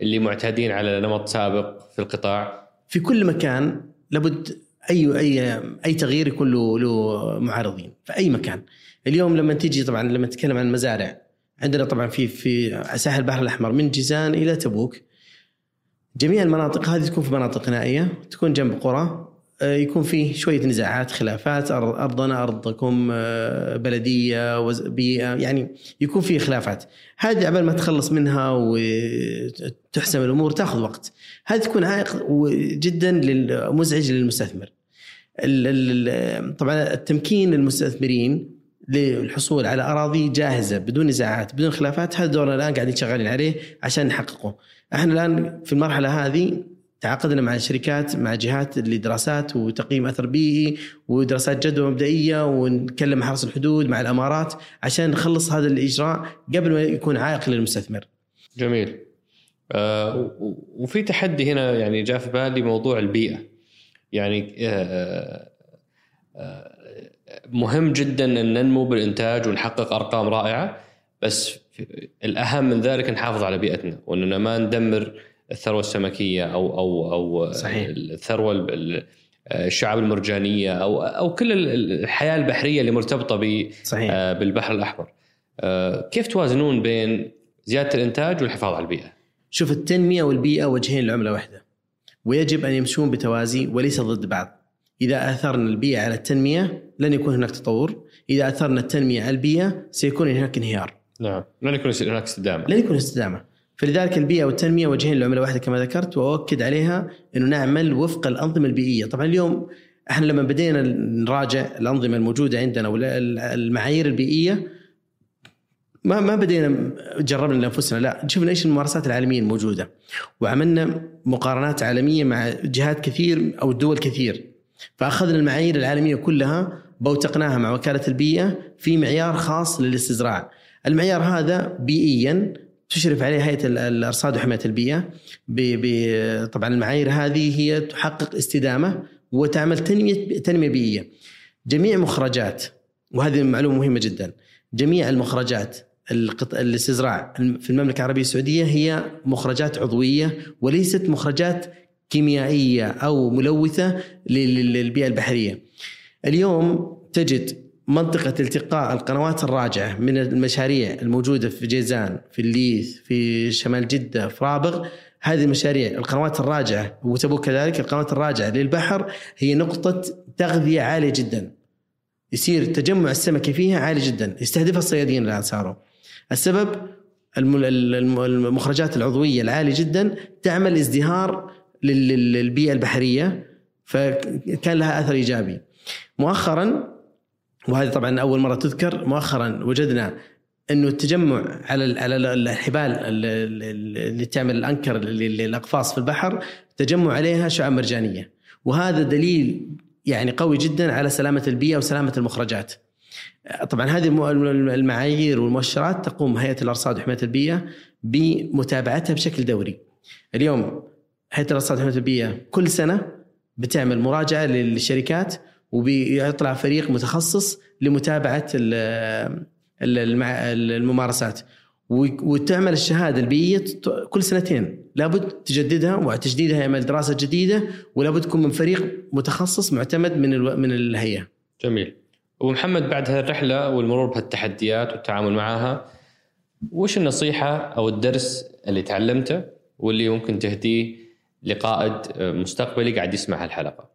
A: اللي معتادين على نمط سابق في القطاع؟
C: في كل مكان لابد اي اي أي تغيير يكون له له معارضين في أي مكان. اليوم لما تيجي طبعا لما نتكلم عن المزارع عندنا طبعا في في ساحل البحر الأحمر من جيزان إلى تبوك جميع المناطق هذه تكون في مناطق نائية تكون جنب قرى آه، يكون فيه شوية نزاعات خلافات. أرضنا أرضكم آه، بلدية بيئه يعني يكون فيه خلافات. هذه عبال ما تخلص منها وتحسم الأمور تاخذ وقت. هذه تكون عائق جدا مزعج للمستثمر. طبعا التمكين للمستثمرين للحصول على أراضي جاهزة بدون نزاعات بدون خلافات. هذا دورنا الآن قاعدين شغالين عليه عشان نحققه. إحنا الآن في المرحلة هذه تعاقدنا مع شركات مع جهات لدراسات وتقييم أثر بيئي ودراسات جدوى مبدئية ونكلم مع حرس الحدود مع الأمارات عشان نخلص هذا الإجراء قبل ما يكون عائق للمستثمر.
A: جميل. آه وفي تحدي هنا يعني جاء في بالي موضوع البيئة. يعني آه آه مهم جدا أن ننمو بالإنتاج ونحقق أرقام رائعة بس الأهم من ذلك نحافظ على بيئتنا وأننا ما ندمر الثروة السمكية أو أو أو
C: صحيح.
A: الثروة ال- ال- الشعاب المرجانية أو أو كل ال- الحياة البحرية اللي مرتبطة ب
C: صحيح
A: آه، بالبحر الأحمر. آه، كيف توازنون بين زيادة الإنتاج والحفاظ على البيئة؟
C: شوف التنمية والبيئة وجهين لعملة واحدة ويجب أن يمشون بتوازي وليس ضد بعض إذا أثرنا البيئة على التنمية لن يكون هناك تطور إذا أثرنا التنمية على البيئة سيكون هناك انهيار
A: نعم لن يكون هناك استدامة.
C: لن يكون استدامة فلذلك البيئة والتنمية وجهين لعملة واحدة كما ذكرت وأؤكد عليها أنه نعمل وفق الأنظمة البيئية. طبعا اليوم إحنا لما بدينا نراجع الأنظمة الموجودة عندنا والمعايير البيئية ما ما بدينا جربنا لأنفسنا لا شفنا إيش الممارسات العالمية الموجودة. وعملنا مقارنات عالمية مع جهات كثير أو دول كثير. فأخذنا المعايير العالمية كلها بوتقناها مع وكالة البيئة في معيار خاص للاستزراع. المعيار هذا بيئيا تشرف عليه هيئة ال- الأرصاد وحماية البيئة طبعا المعايير هذه هي تحقق استدامة وتعمل تنميه تنمية بيئية جميع مخرجات وهذه معلومة مهمة جدا جميع المخرجات. الاستزراع في المملكة العربية السعودية هي مخرجات عضوية وليست مخرجات كيميائية أو ملوثة لل- للبيئة البحرية. اليوم تجد منطقة التقاء القنوات الراجعة من المشاريع الموجودة في جيزان في الليث في شمال جدة في رابغ. هذه المشاريع القنوات الراجعة وتبوك كذلك القنوات الراجعة للبحر هي نقطة تغذية عالية جدا. يصير تجمع السمكة فيها عالي جدا. يستهدفها الصيادين الآن صاروا. السبب الم- الم- المخرجات العضوية العالية جدا تعمل ازدهار لل- لل- للبيئة البحرية فكان لها أثر إيجابي. مؤخرا وهذه طبعا أول مرة تذكر مؤخرا وجدنا إنه التجمع على على ال- الحبال ال- ال- اللي تعمل الأنكر لل- للأقفاص في البحر تجمع عليها شعاب مرجانية وهذا دليل يعني قوي جدا على سلامة البيئة وسلامة المخرجات. طبعا هذه الم- المعايير والمؤشرات تقوم هيئة الأرصاد وحماية البيئة بمتابعتها بشكل دوري. اليوم هيئة الأرصاد وحماية البيئة كل سنة بتعمل مراجعة للشركات وبيطلع فريق متخصص لمتابعة الممارسات وتعمل الشهادة البيئية كل سنتين لابد تجددها وتجديدها يعمل دراسه جديدة ولابد تكون من فريق متخصص معتمد من. من الهيئة.
A: جميل. أبو محمد بعد هذه الرحلة والمرور بهالتحديات والتعامل معها وش النصيحة أو الدرس اللي تعلمته واللي ممكن تهديه لقائد مستقبلي قاعد يسمع هالحلقة؟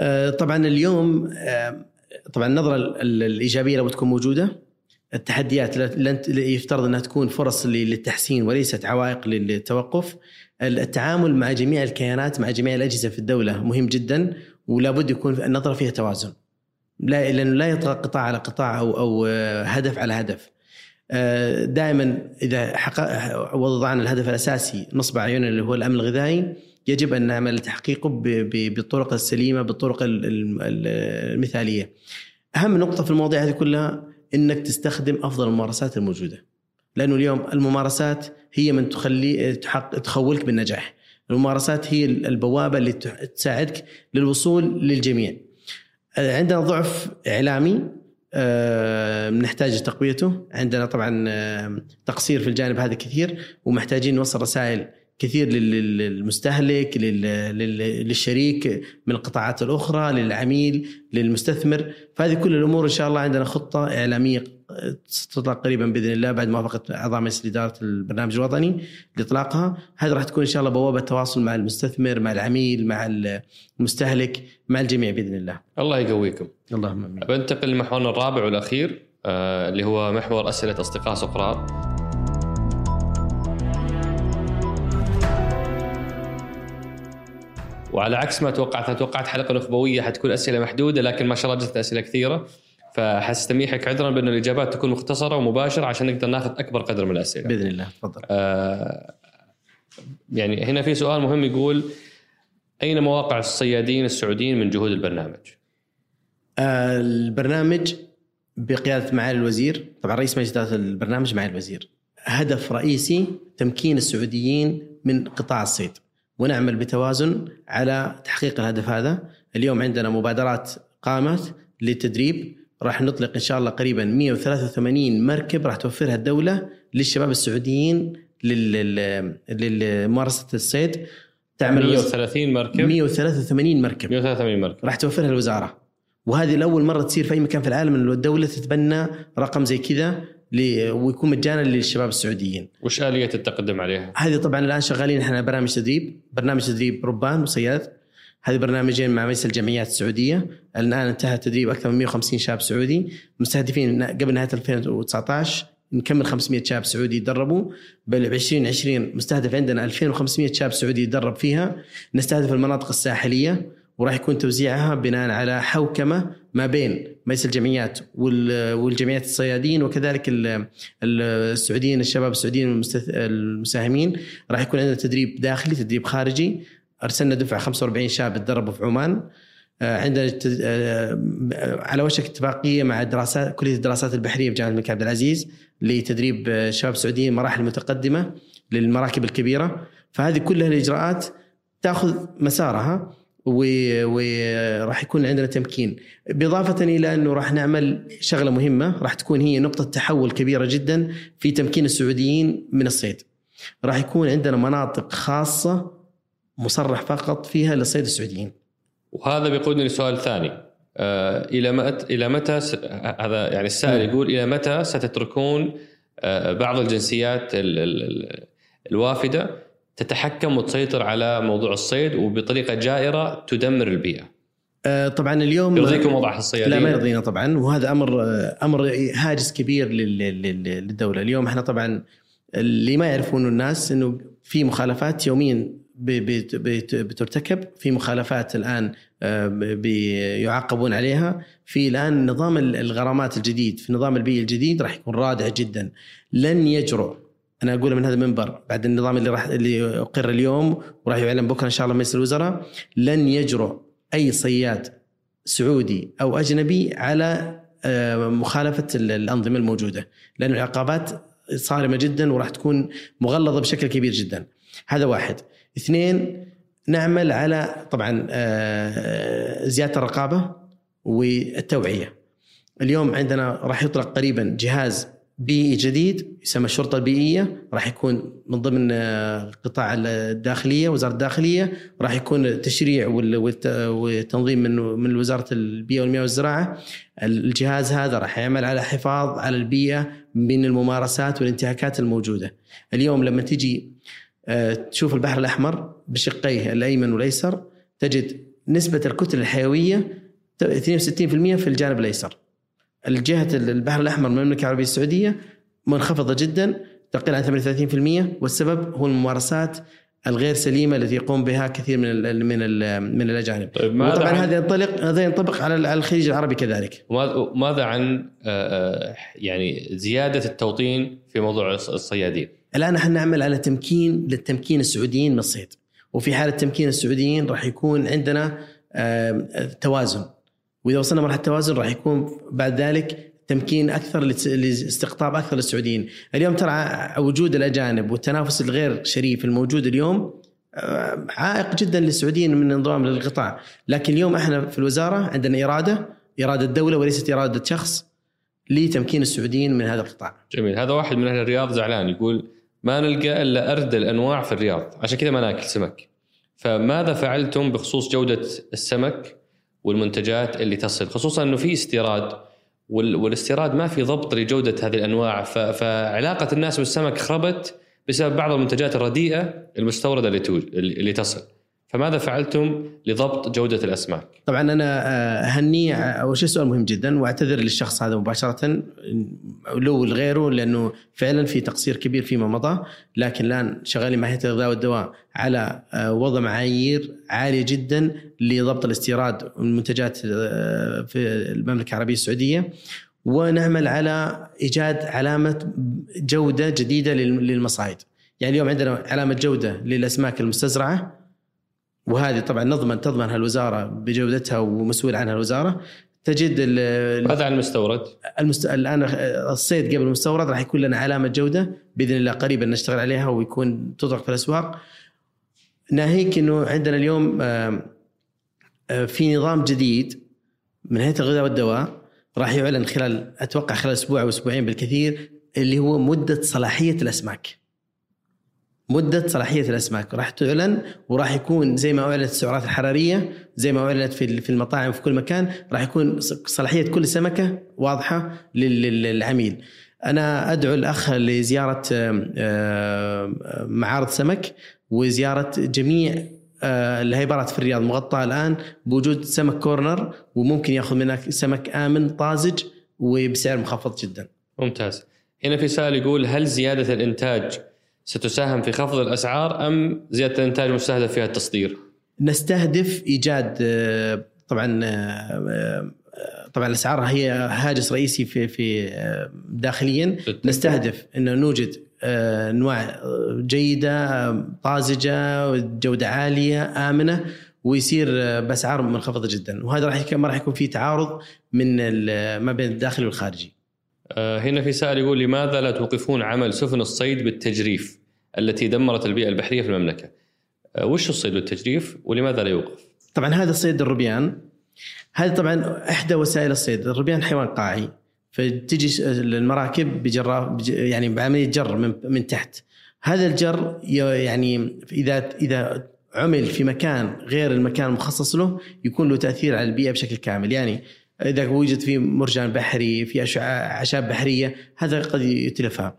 C: آه، طبعا اليوم آه، طبعا النظرة ال- ال- الإيجابية لابد تكون موجودة التحديات يفترض أنها تكون فرص للتحسين وليست عوائق للتوقف. التعامل مع جميع الكيانات مع جميع الأجهزة في الدولة مهم جدا ولابد يكون النظرة فيها توازن. لا لأنه لا يطغى قطاع على قطاع أو أو آه، هدف على هدف. دائما إذا وضعنا الهدف الأساسي نصب أعيننا اللي هو الأمن الغذائي يجب أن نعمل تحقيقه بالطرق السليمة بالطرق ال- ال- ال- المثالية. أهم نقطة في المواضيع هذه كلها إنك تستخدم أفضل الممارسات الموجودة. لأنه اليوم الممارسات هي من تخلي تحقق تخولك بالنجاح. الممارسات هي البوابة اللي تساعدك للوصول للجميع. عندنا ضعف إعلامي آه، نحتاج تقويته عندنا طبعا آه، تقصير في الجانب هذا كثير ومحتاجين نوصل رسائل كثير لل- لل- للمستهلك لل- لل- للشريك من القطاعات الأخرى للعميل للمستثمر فهذه كل الأمور إن شاء الله عندنا خطة إعلامية ستطلق قريبا بإذن الله بعد موافقة اعضاء مجلس إدارة البرنامج الوطني لإطلاقها هذه راح تكون إن شاء الله بوابة تواصل مع المستثمر مع العميل مع المستهلك مع الجميع بإذن الله
A: الله يقويكم.
C: اللهم آمين
A: بنتقل لمحورنا الرابع والأخير آه، اللي هو محور أسئلة أصدقاء سقراط. وعلى عكس ما توقعت أنا توقعت حلقة نخبويه حتكون أسئلة محدودة لكن ما شاء الله جت أسئلة كثيرة. فحستميحك عذرا بانه الإجابات تكون مختصرة ومباشرة عشان نقدر ناخذ أكبر قدر من الأسئلة.
C: بإذن الله. تفضل.
A: آه، يعني هنا في سؤال مهم يقول أين مواقع الصيادين السعوديين من جهود البرنامج؟
C: آه، البرنامج بقيادة معالي الوزير طبعا رئيس مجلس إدارة البرنامج معالي الوزير. هدف رئيسي تمكين السعوديين من قطاع الصيد. ونعمل بتوازن على تحقيق الهدف هذا. اليوم عندنا مبادرات قامت للتدريب. راح نطلق إن شاء الله قريبا 183 مركب راح توفرها الدولة للشباب السعوديين لممارسه الصيد. تعمل
A: 130 مركب؟
C: 183 مركب.
A: 183 مركب.
C: راح توفرها الوزارة. وهذه لأول مرة تصير في أي مكان في العالم انه الدولة تتبنى رقم زي كذا. ويكون مجانا للشباب السعوديين.
A: وش آلية التقدم عليها؟
C: هذه طبعا الآن شغالين إحنا برامج تدريب، برنامج تدريب ربان وصياد. هذه برنامجين مع مجلس الجمعيات السعودية، الآن انتهى تدريب أكثر من 150 شاب سعودي، مستهدفين قبل نهاية 2019 نكمل 500 شاب سعودي يتدربوا بل ب 2020 مستهدف عندنا 2500 شاب سعودي يتدرب فيها نستهدف المناطق الساحلية وراح يكون توزيعها بناء على حوكمة ما بين مجلس الجمعيات وال- والجمعيات الصيادين وكذلك ال- ال- السعوديين الشباب السعوديين المساهمين. راح يكون عندنا تدريب داخلي تدريب خارجي. أرسلنا دفعة 45 شاب يتدربوا في عمان. آه، عندنا آه، على وشك اتفاقية مع دراسات كلية الدراسات البحرية بجامعه الملك عبد العزيز لتدريب آه، شباب سعوديين مراحل متقدمة للمراكب الكبيرة. فهذه كلها الإجراءات تأخذ مسارها. وراح يكون عندنا تمكين. بإضافة إلى أنه راح نعمل شغلة مهمة راح تكون هي نقطة تحول كبيرة جدا في تمكين السعوديين من الصيد. راح يكون عندنا مناطق خاصة مصرح فقط فيها للصيد السعوديين.
A: وهذا بيقودني لسؤال ثاني. آه إلى متى إلى متى س... هذا يعني السائل يقول إلى متى ستتركون آه بعض الجنسيات ال... ال... ال- الوافدة؟ تتحكم وتسيطر على موضوع الصيد وبطريقة جائرة تدمر البيئة.
C: آه، طبعا اليوم
A: يرضيكم وضع الصيادين
C: لا ما يرضينا طبعا وهذا أمر أمر هاجس كبير لل- لل- للدولة. اليوم إحنا طبعا اللي ما يعرفونه الناس إنه في مخالفات يوميا بترتكب في مخالفات الآن آه، بيعاقبون عليها. في الآن نظام ال- الغرامات الجديد في النظام البيئي الجديد راح يكون رادع جدا. لن يجرؤ أنا أقول من هذا المنبر بعد النظام اللي راح اللي أقر اليوم وراح يعلن بكرة إن شاء الله مجلس الوزراء لن يجرؤ أي صياد سعودي أو أجنبي على آه، مخالفة ال- الأنظمة الموجودة لأن العقابات صارمة جدا وراح تكون مغلظة بشكل كبير جدا. هذا واحد. اثنين نعمل على طبعا آه، زيادة الرقابة والتوعية. اليوم عندنا راح يطلق قريبا جهاز بيئي جديد يسمى الشرطة البيئية راح يكون من ضمن آه، قطاع الداخلية وزارة الداخلية راح يكون تشريع وال- والت- والتنظيم من من وزارة البيئة والمياه والزراعة. الجهاز هذا راح يعمل على حفاظ على البيئة من الممارسات والانتهاكات الموجودة. اليوم لما تجي آه، تشوف البحر الأحمر بشقيه الأيمن والأيسر تجد نسبة الكتل الحيوية 62% في الجانب الأيسر. الجهة البحر الأحمر من المملكة العربية السعودية منخفضة جدا تقل عن 38% والسبب هو الممارسات الغير سليمة التي يقوم بها كثير من ال من ال من الأجانب.
A: طيب ماذا
C: وطبعا
A: عن-
C: هذا ينطلق هذا ينطبق على الخليج العربي كذلك.
A: ماذا عن آه، آه، يعني زيادة التوطين في موضوع الص- الصيادين؟
C: الآن إحنا نعمل على تمكين للتمكين السعوديين من الصيد. وفي حالة تمكين السعوديين راح يكون عندنا توازن. وإذا وصلنا مرحلة التوازن راح يكون بعد ذلك تمكين أكثر لاستقطاب أكثر للسعوديين، اليوم ترى وجود الأجانب والتنافس الغير شريف الموجود اليوم آه، عائق جدا للسعوديين من انضمام للقطاع، لكن اليوم إحنا في الوزارة عندنا إرادة إرادة دولة وليست إرادة شخص لتمكين السعوديين من هذا القطاع.
A: جميل. هذا واحد من أهل الرياض زعلان يقول ما نلقى إلا أرد الأنواع في الرياض. عشان كذا ما ناكل سمك. فماذا فعلتم بخصوص جودة السمك؟ والمنتجات اللي تصل خصوصا إنه في استيراد وال- والاستيراد ما في ضبط لجودة هذه الأنواع. فعلاقة الناس بالسمك خربت بسبب بعض المنتجات الرديئة المستوردة اللي اللي تصل. فماذا فعلتم لضبط جودة الأسماك؟
C: طبعا أنا آه، اهنيه أول شيء سؤال مهم جدا وأعتذر للشخص هذا مباشرة له ولغيره لأنه فعلا في تقصير كبير فيما مضى لكن الآن شغالين مع هيئه الغذاء والدواء على آه، وضع معايير عالية جدا لضبط الاستيراد والمنتجات آه، في المملكة العربية السعودية ونعمل على إيجاد علامة جودة جديدة لل- للمصايد يعني اليوم عندنا علامة جودة للأسماك المستزرعة وهذه طبعا نضمن تضمنها الوزاره بجودتها ومسؤول عنها الوزارة تجد
A: ماذا عن المستورد؟
C: المست... الآن الصيد قبل المستورد راح يكون لنا علامة جودة بإذن الله قريبا نشتغل عليها ويكون تطرق في الأسواق ناهيك إنه عندنا اليوم آم، آه، في نظام جديد من هيئه الغذاء والدواء راح يعلن خلال أتوقع خلال أسبوع أو أسبوعين بالكثير اللي هو مدة صلاحية الأسماك. مدة صلاحية الأسماك. راح تعلن وراح يكون زي ما أعلنت السعرات الحرارية زي ما أعلنت في المطاعم في كل مكان راح يكون صلاحية كل سمكة واضحة لل- للعميل. أنا أدعو الأخ لزيارة معارض سمك وزيارة جميع آه، الهيبرات في الرياض. مغطاة الآن بوجود سمك كورنر وممكن يأخذ منك سمك آمن طازج وبسعر مخفض جدا.
A: ممتاز. هنا في سؤال يقول هل زيادة الإنتاج ستساهم في خفض الأسعار أم زيادة الإنتاج مستهدف فيها التصدير؟
C: نستهدف إيجاد آه، طبعا آه، آه، طبعا الأسعار هي هاجس رئيسي في في داخليا نستهدف انه نوجد أنواع جيدة طازجة جودة عالية آمنة ويصير بأسعار منخفضة جدا وهذا راح ما راح يكون في تعارض من ما بين الداخلي والخارجي.
A: آه، هنا في سائل يقول لماذا لا توقفون عمل سفن الصيد بالتجريف التي دمرت البيئة البحرية في المملكة؟ آه، وش الصيد بالتجريف ولماذا لا يوقف؟
C: طبعا هذا صيد الروبيان هذه طبعا إحدى وسائل الصيد. الروبيان حيوان قاعي. فتجي المراكب بجرا بج- يعني بعملية جر من من تحت. هذا الجر يعني إذا إذا عمل في مكان غير المكان المخصص له يكون له تأثير على البيئة بشكل كامل. يعني اذا وجد في مرجان بحري في أعشاب بحرية هذا قد يتلفها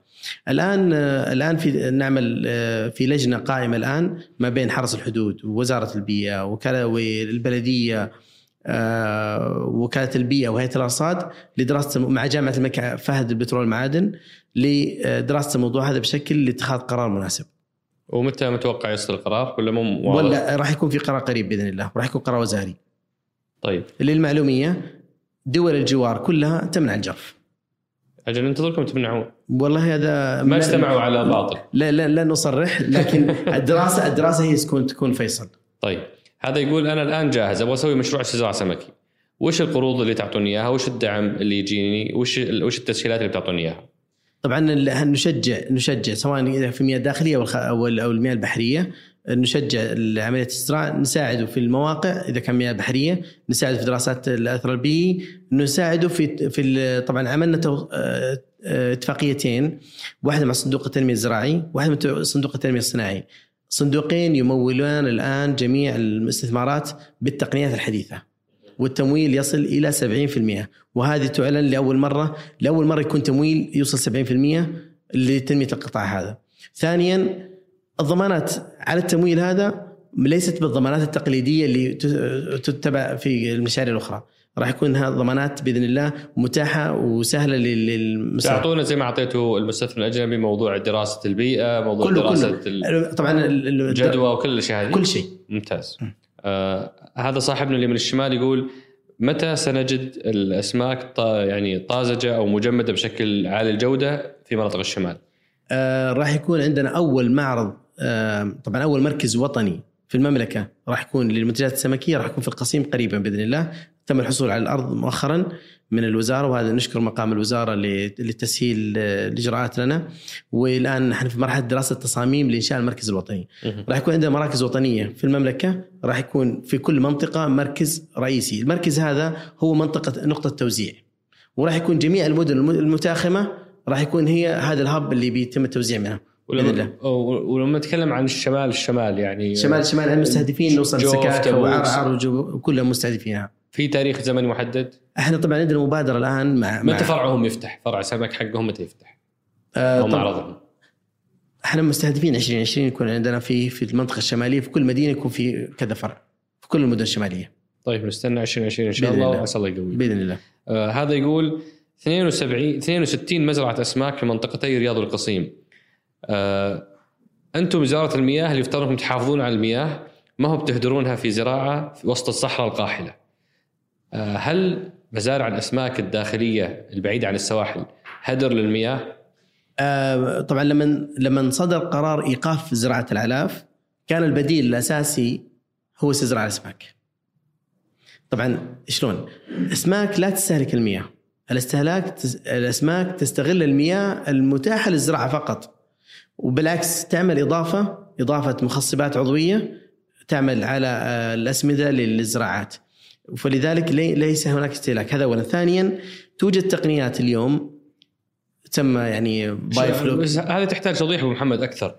C: الآن الآن في نعمل آه، في لجنة قائمة الآن ما بين حرس الحدود ووزارة البيئة وكاله والبلديه آه، وكالة البيئة وهيئة الأرصاد لدراسه مع جامعة الملك فهد البترول والمعادن لدراسة الموضوع هذا بشكل لاتخاذ قرار مناسب.
A: ومتى متوقع يصدر القرار ولا مو؟
C: ولا راح يكون في قرار قريب بإذن الله وراح يكون قرار وزاري.
A: طيب
C: للمعلومية دول الجوار كلها تمنع الجرف.
A: أجل ننتظركم تمنعون.
C: والله هذا
A: ما اجتمعوا على باطل.
C: لا لا لا نصرح لكن الدراسه الدراسة هي تكون تكون فيصل.
A: طيب. هذا يقول أنا الآن جاهز أبغى أسوي مشروع استزراع سمكي. وش القروض اللي تعطوني إياها؟ وش الدعم اللي يجيني؟ وش وش التسهيلات اللي بتعطوني إياها؟
C: طبعا نشجع نشجع سواء في المياه الداخلية أو أو المياه البحرية نشجع عملية الاستزراع نساعده في المواقع إذا كان مياه بحريه نساعده في دراسات الأثر البيئي نساعده في في طبعا عملنا آه، اتفاقيتين واحدة مع صندوق التنمية الزراعي واحدة مع صندوق التنمية الصناعي صندوقين يمولان الآن جميع الاستثمارات بالتقنيات الحديثة والتمويل يصل إلى 70% وهذه تعلن لأول مرة لأول مرة يكون تمويل يوصل 70% لتنمية القطاع هذا. ثانيا الضمانات على التمويل هذا ليست بالضمانات التقليدية اللي تتبع في المشاريع الأخرى. راح يكون هذه الضمانات بإذن الله متاحة وسهلة لل- للمستثمر.
A: تعطونا زي ما اعطيتوا المستثمر الأجنبي موضوع دراسة البيئة موضوع
C: كله
A: دراسة
C: كله طبعا ال- ال-
A: الجدوى وكل الأشياء هذه
C: كل شيء.
A: ممتاز آه هذا صاحبنا اللي من الشمال يقول متى سنجد الأسماك يعني طازجة أو مجمدة بشكل عالي الجودة في مناطق الشمال؟
C: آه، راح يكون عندنا أول معرض طبعا أول مركز وطني في المملكة راح يكون للمنتجات السمكية راح يكون في القصيم قريبا بإذن الله. تم الحصول على الأرض مؤخرا من الوزارة وهذا نشكر مقام الوزارة لتسهيل آه، الاجراءات لنا. والآن نحن في مرحلة دراسة تصاميم لإنشاء المركز الوطني. راح يكون عندنا مراكز وطنية في المملكة راح يكون في كل منطقة مركز رئيسي. المركز هذا هو منطقة نقطة توزيع. وراح يكون جميع المدن الم- المتاخمة راح يكون هي هذا الهب اللي بيتم التوزيع منها.
A: ولما, ولما نتكلم عن الشمال الشمال يعني
C: شمال شمال المستهدفين نوصل سكاكا. وعرعر وجو- كلهم مستهدفينها
A: في تاريخ زمني محدد؟
C: إحنا طبعا عندنا مبادرة الآن مع,
A: متى فرعهم يفتح؟ فرع سمك حقهم متى يفتح؟
C: آه أو
A: معرضهم؟
C: إحنا مستهدفين 2020 يكون عندنا في في المنطقة الشمالية في كل مدينة يكون في كذا فرع في كل المدن الشمالية
A: طيب نستنى 2020 إن شاء الله. وعسى الله يقوي
C: بإذن الله
A: آه هذا يقول 72 62 مزرعة أسماك في منطقتي رياض والقصيم. آه أنتم وزاره المياه اللي يفترض انكم تحافظون على المياه ما هو بتهدرونها في زراعة في وسط الصحراء القاحلة. آه هل مزارع الأسماك الداخلية البعيدة عن السواحل هدر للمياه؟
C: آه طبعا لما لما صدر قرار إيقاف زراعة الاعلاف كان البديل الأساسي هو استزراع الأسماك. طبعا شلون؟ الأسماك لا تستهلك المياه. الاستهلاك. الأسماك تستغل المياه المتاحة للزراعة فقط. وبالعكس تعمل إضافة إضافة مخصبات عضوية تعمل على آه، الأسمدة للزراعات. فلذلك لي- ليس هناك استهلاك هذا اولا، ثانيا توجد تقنيات اليوم تم يعني باي فلوك
A: هذه تحتاج توضيح أبو محمد أكثر.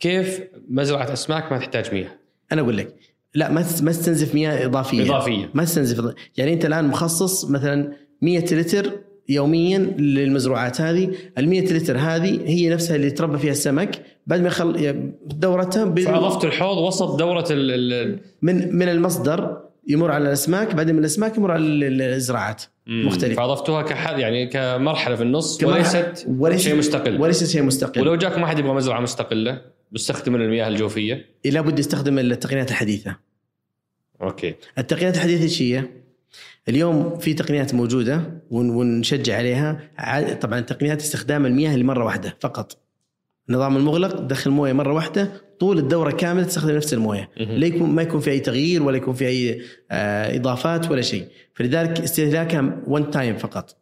A: كيف مزرعه أسماك ما تحتاج مياه؟
C: أنا أقول لك لا ما ما تستنزف مياه إضافية
A: إضافية
C: ما تستنزف يعني أنت الآن مخصص مثلا 100 لتر يوميا للمزروعات هذه ال 100 لتر هذه هي نفسها اللي تربى فيها السمك. بعد ما يخل دورتها ب-
A: فاضفت الحوض وسط دورة ال
C: من من المصدر يمر على الأسماك بعدين من الأسماك يمر على ال- الزراعات. مختلف.
A: فاضفتوها كحد يعني كمرحلة في النص
C: كمان-
A: وليست
C: وليست-
A: شيء مستقل.
C: وليس شيء مستقل.
A: ولو جاك واحد يبغى مزرعة مستقلة بيستخدم المياه الجوفية.
C: لابد يستخدم التقنيات الحديثة.
A: أوكي.
C: التقنيات الحديثة إيش هي؟ اليوم في تقنيات موجودة ون- ونشجع عليها. طبعا تقنيات استخدام المياه لمرة واحدة فقط. النظام المغلق دخل مويه مرة واحدة طول الدورة كاملة تستخدم نفس
A: الموية.
C: لا يكون ما يكون في أي تغيير ولا يكون في أي آه إضافات ولا شيء. فلذلك استهلاكها وان تايم فقط.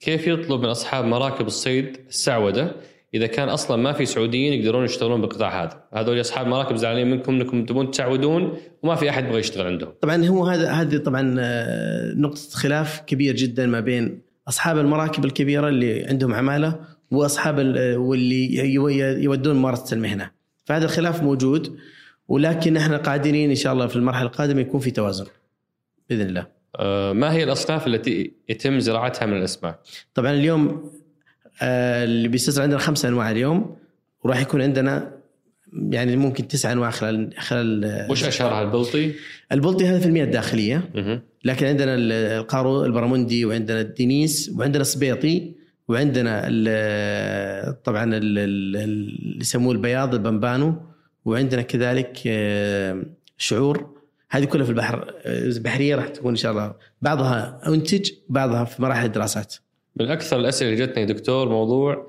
A: كيف يطلب من أصحاب مراكب الصيد السعودة إذا كان أصلا ما في سعوديين يقدرون يشتغلون بالقطاع هذا. هذول أصحاب مراكب زعلانين منكم إنكم تبون تسعودون وما في أحد يبغى يشتغل عندهم.
C: طبعا هو هذا هذه طبعا آه، نقطة خلاف كبير جدا ما بين أصحاب المراكب الكبيرة اللي عندهم عمالة وأصحاب ال- آه، واللي يو- يودون ممارسة المهنة. فهذا الخلاف موجود ولكن إحنا قادرين إن شاء الله في المرحلة القادمة يكون في توازن بإذن الله.
A: أه، ما هي الأصناف التي يتم زراعتها من الأسماك؟
C: طبعا اليوم آه، اللي بيستزرع عندنا خمسة أنواع اليوم وراح يكون عندنا يعني ممكن تسع أنواع خلال خلال آه،
A: وش أشهرها؟ البلطي؟
C: البلطي هذا في المياه
A: الداخلية.
C: لكن عندنا القارو البرمندي وعندنا الدنيس وعندنا السبيطي وعندنا ال- طبعا ال- ال- اللي يسموه البياض البنبانو وعندنا كذلك آه، شعور. هذه كلها في البحر آه، البحرية راح تكون إن شاء الله. بعضها انتج بعضها في مراحل الدراسات.
A: من أكثر الأسئلة اللي جتني دكتور موضوع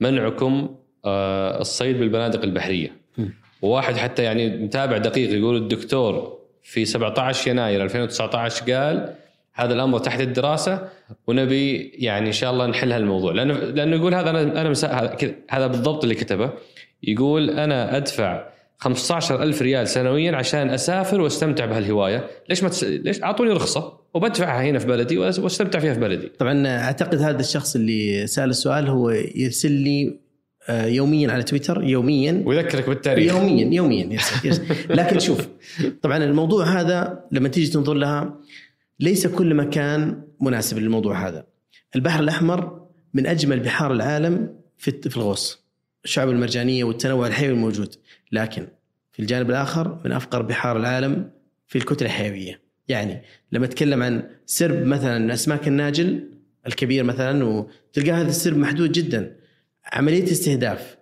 A: منعكم آه، الصيد بالبنادق
C: البحرية.
A: وواحد حتى يعني متابع دقيق يقول الدكتور في 17 يناير 2019 قال هذا الأمر تحت الدراسة ونبي يعني إن شاء الله نحل هالموضوع. لأنه لأنه يقول هذا أنا أنا مسا... هذا بالضبط اللي كتبه. يقول أنا أدفع 15 ألف ريال سنويا عشان أسافر وأستمتع بهالهواية. ليش ما تس... ليش أعطوني رخصة. وبدفعها هنا في بلدي واستمتع فيها في بلدي.
C: طبعا أعتقد هذا الشخص اللي سأل السؤال هو يرسل لي آه، يوميا على تويتر يوميا.
A: ويذكرك بالتاريخ.
C: يوميا يوميا يرسل يرسل. لكن شوف طبعا الموضوع هذا لما تيجي تنظر لها ليس كل مكان مناسب للموضوع هذا. البحر الأحمر من أجمل بحار العالم في في الغوص الشعب المرجانية والتنوع الحيوي الموجود. لكن في الجانب الآخر من أفقر بحار العالم في الكتلة الحيوية. يعني لما أتكلم عن سرب مثلا اسماك الناجل الكبير مثلا وتلقى هذا السرب محدود جدا. عملية استهداف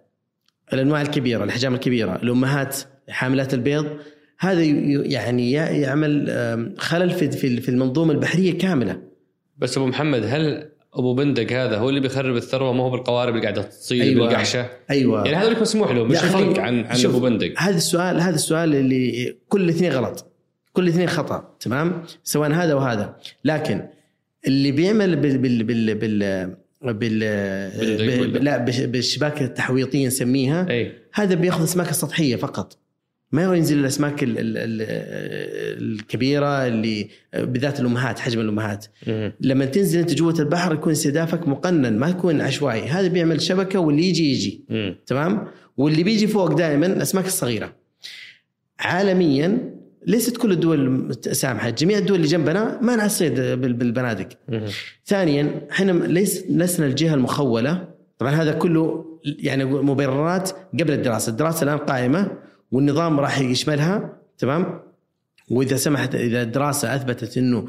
C: الأنواع الكبيرة الأحجام الكبيرة الأمهات حاملات البيض هذا يعني يعمل خلل في في المنظومة البحرية كاملة.
A: بس أبو محمد هل أبو بندق هذا هو اللي بيخرب الثروة؟ ما هو بالقوارب اللي قاعدة تصيد
C: أيوة.
A: بالقحشة؟
C: أيوه.
A: يعني هذول مسموح لهم مش الفرق عن عن أبو بندق.
C: هذا السؤال هذا السؤال اللي كل الاثنين غلط. كل الاثنين خطأ تمام؟ سواء هذا وهذا لكن اللي بيعمل بال بال بال بال بال
A: بال-
C: لا بالش- بالشباك التحويطية نسميها
A: أي.
C: هذا بيأخذ الاسماك السطحية فقط. ما ينزل الأسماك ال- ال- ال- الكبيرة اللي بالذات الأمهات حجم
A: الأمهات.
C: لما تنزل أنت جوة البحر يكون استهدافك مقنن ما يكون عشوائي. هذا بيعمل شبكة واللي يجي يجي. تمام؟ واللي بيجي فوق دائما الاسماك الصغيرة. عالميا ليست كل الدول سامحه جميع الدول اللي جنبنا مانع الصيد بال- بالبنادق. ثانيا إحنا ليس لسنا الجهة المخولة. طبعا هذا كله يعني مبررات قبل الدراسة. الدراسة الآن قائمة والنظام راح يشملها. تمام؟ وإذا سمحت إذا الدراسة أثبتت إنه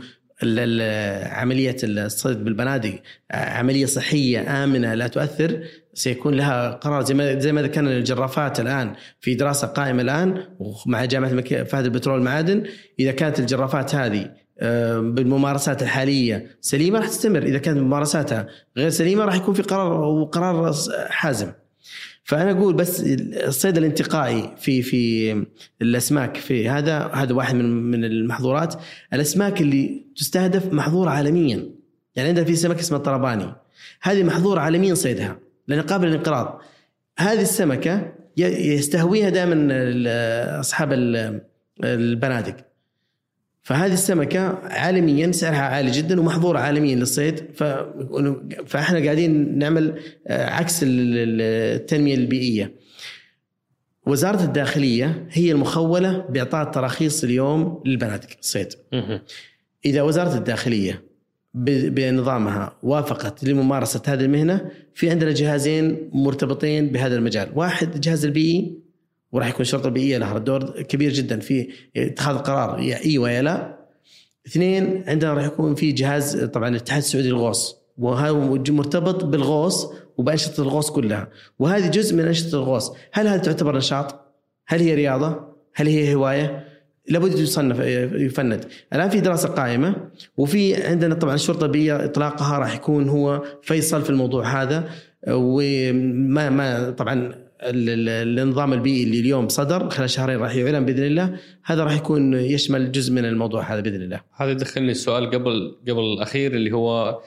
C: عملية الصيد بالبنادق عملية صحية آمنة لا تؤثر سيكون لها قرار زي ما زي ما ذكرنا الجرافات الآن في دراسة قائمة الآن مع جامعة فهد البترول والمعادن إذا كانت الجرافات هذه آه، بالممارسات الحالية سليمة راح تستمر إذا كانت ممارساتها غير سليمة راح يكون في قرار وقرار حازم. فأنا أقول بس الصيد الانتقائي في في الأسماك في هذا هذا واحد من من المحظورات. الأسماك اللي تستهدف محظوره عالميا. يعني عندنا في سمك اسمه الطرباني. هذه محظوره عالميا صيدها. لانها قابله للانقراض. هذه السمكة ي- يستهويها دائما ال- البنادق. فهذه السمكة عالميا سعرها عالي جدا ومحظورة عالميا للصيد. فإحنا قاعدين نعمل آه، عكس التنمية البيئية. وزارة الداخلية هي المخولة بإعطاء التراخيص اليوم للبنادق الصيد. إذا وزارة الداخلية بنظامها وافقت لممارسة هذه المهنة في عندنا جهازين مرتبطين بهذا المجال، واحد الجهاز البيئي وراح يكون الشرطه البيئيه لها دور كبير جدا في اتخاذ القرار يا إي ويا لا. اثنين عندنا راح يكون في جهاز طبعا الاتحاد السعودي للغوص وهذا مرتبط بالغوص وبأنشطة الغوص كلها، وهذه جزء من أنشطة الغوص، هل هذا تعتبر نشاط؟ هل هي رياضة؟ هل هي هواية؟ لابد يصنف يفند الآن في دراسة قائمة وفي عندنا طبعا الشرطة البيئية إطلاقها راح يكون هو فيصل في الموضوع هذا وما ما طبعا النظام البيئي اللي اليوم صدر خلال شهرين راح يعلن بإذن الله هذا راح يكون يشمل جزء من الموضوع هذا بإذن الله.
A: هذا يدخلني السؤال قبل قبل الأخير اللي هو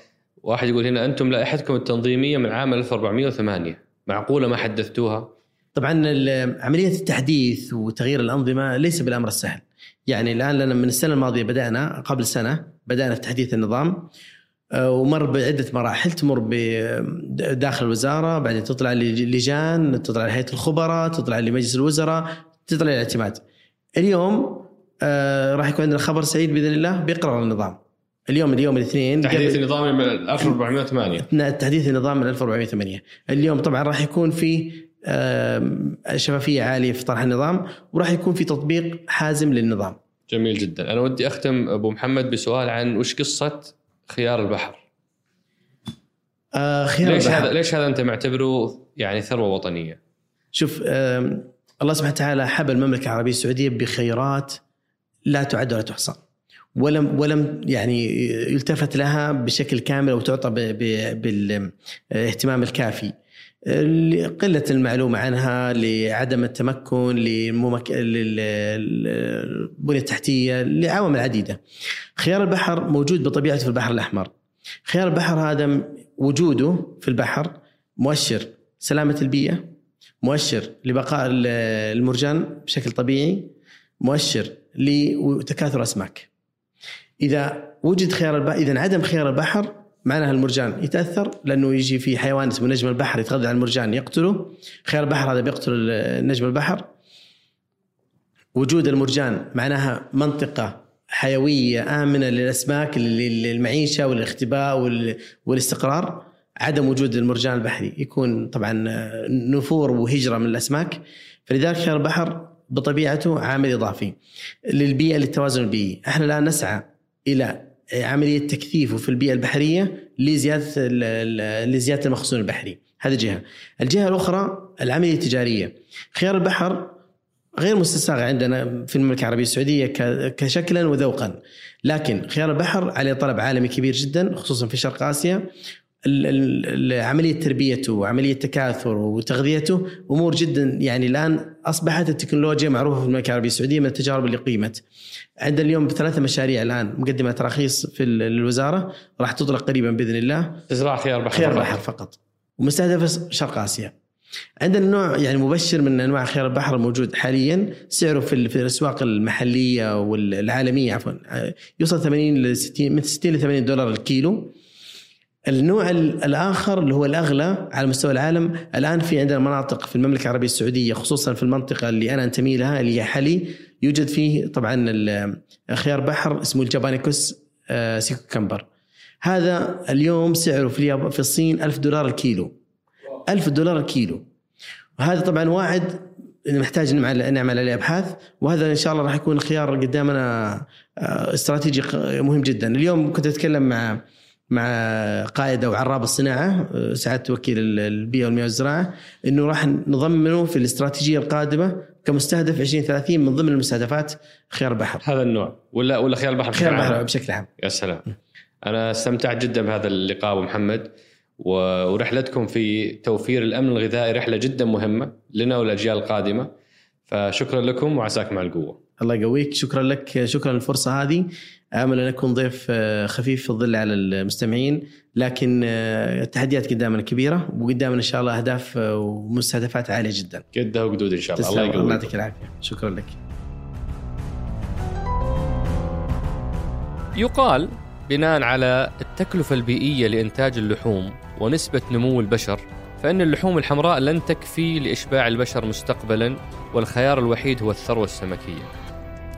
A: واحد يقول هنا أنتم لائحتكم التنظيمية من عام 1408 معقولة ما حدثتوها؟
C: طبعا عملية التحديث وتغيير الأنظمة ليس بالأمر السهل. يعني الآن لنا من السنة الماضية بدأنا قبل سنة بدأنا في تحديث النظام آه، ومر بعدة مراحل تمر داخل الوزارة بعدين تطلع للجان تطلع لهيئة الخبراء تطلع لمجلس الوزراء تطلع للاعتماد اليوم آه راح يكون عندنا خبر سعيد بإذن الله بيقرر النظام. اليوم اليوم الاثنين
A: تحديث النظام من 1408
C: تحديث النظام من 1408 اليوم طبعا راح يكون في شفافيه عالية في طرح النظام وراح يكون في تطبيق حازم للنظام.
A: جميل جدا، أنا ودي أختم أبو محمد بسؤال عن وش قصة خيار البحر؟
C: آه خيار
A: ليش البحر. هذا ليش هذا أنت معتبره يعني ثروة وطنية؟
C: شوف الله سبحانه وتعالى حب المملكة العربية السعودية بخيرات لا تعد ولا تحصى. ولم ولم يعني يلتفت لها بشكل كامل أو تعطى بالاهتمام الكافي. لقلة المعلومة عنها لعدم التمكن للممك... للبنية التحتية لعوامل عديدة. خيار البحر موجود بطبيعته في البحر الأحمر. خيار البحر هذا وجوده في البحر مؤشر سلامة البيئة مؤشر لبقاء المرجان بشكل طبيعي مؤشر لتكاثر أسماك. إذا وجد خيار البحر إذا عدم خيار البحر معناها المرجان يتأثر لأنه يجي في حيوان اسمه نجم البحر يتغذى على المرجان يقتله. خيار البحر هذا بيقتل نجم البحر. وجود المرجان معناها منطقة حيوية آمنة للأسماك للمعيشة والاختباء والاستقرار. عدم وجود المرجان البحري يكون طبعا نفور وهجرة من الأسماك. فلذلك خيار البحر بطبيعته عامل إضافي للبيئة للتوازن البيئي. إحنا الآن نسعى إلى عملية تكثيفه في البيئة البحرية لزيادة لزيادة المخزون البحري. هذه جهة. الجهة الأخرى العملية التجارية. خيار البحر غير مستساغ عندنا في المملكة العربية السعودية كشكلا وذوقا. لكن خيار البحر عليه طلب عالمي كبير جدا خصوصا في شرق آسيا. عملية تربيته وعملية تكاثره وتغذيته أمور جدا يعني الآن أصبحت التكنولوجيا معروفة في المملكة العربية السعودية من التجارب اللي قيمت. عندنا اليوم ثلاثة مشاريع الآن مقدمة تراخيص في الوزارة راح تطلق قريبا بإذن الله.
A: تزرع خيار بحر
C: خيار بحر فقط. ومستهدفه شرق آسيا. عندنا نوع يعني مبشر من أنواع خيار البحر الموجود حاليا سعره في في الأسواق المحلية والعالمية عفوا يوصل 80 ل 60 من 60 ل 80 دولار الكيلو النوع الآخر اللي هو الأغلى على مستوى العالم الآن في عندنا مناطق في المملكة العربية السعودية خصوصا في المنطقة اللي أنا أنتمي لها اللي هي حلي يوجد فيه طبعا خيار بحر اسمه ال japonicus آه، sea cucumber هذا اليوم سعره في في الصين 1000 دولار الكيلو. 1000 دولار الكيلو. وهذا طبعا واعد نحتاج نعمل عليه أبحاث وهذا إن شاء الله راح يكون خيار قدامنا آه، استراتيجي مهم جدا. اليوم كنت أتكلم مع مع قائد أو عراب الصناعة سعادة وكيل البيئة والمياه والزراعة إنه راح نضمنه في الاستراتيجية القادمة كمستهدف 2030 من ضمن المستهدفات خيار البحر.
A: هذا النوع ولا ولا خيار البحر
C: خيار البحر بشكل عام.
A: يا سلام. أنا استمتعت جدا بهذا اللقاء أبو محمد ورحلتكم في توفير الأمن الغذائي رحلة جدا مهمة لنا والأجيال القادمة فشكرا لكم وعساك مع القوة.
C: الله يقويك شكرا لك شكرا للفرصة هذه آمل أن اكون ضيف آه، خفيف في الظل على المستمعين لكن آه، التحديات قدامنا كبيرة وقدامنا إن شاء الله أهداف آه، ومستهدفات عالية جدا.
A: قدها وقدود إن شاء الله
C: الله يقويك. الله يعطيك العافية شكرا لك.
A: يقال بناء على التكلفة البيئية لإنتاج اللحوم ونسبة نمو البشر فإن اللحوم الحمراء لن تكفي لإشباع البشر مستقبلا والخيار الوحيد هو الثروة السمكية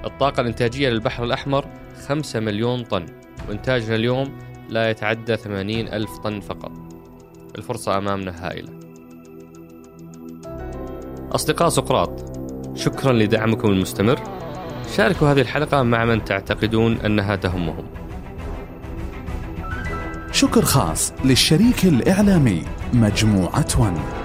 A: الطاقة الإنتاجية للبحر الأحمر 5 مليون طن وإنتاجنا اليوم لا يتعدى 80 ألف طن فقط. الفرصة أمامنا هائلة. أصدقاء سقراط شكرا لدعمكم المستمر. شاركوا هذه الحلقة مع من تعتقدون أنها تهمهم.
B: شكر خاص للشريك الإعلامي مجموعة ون.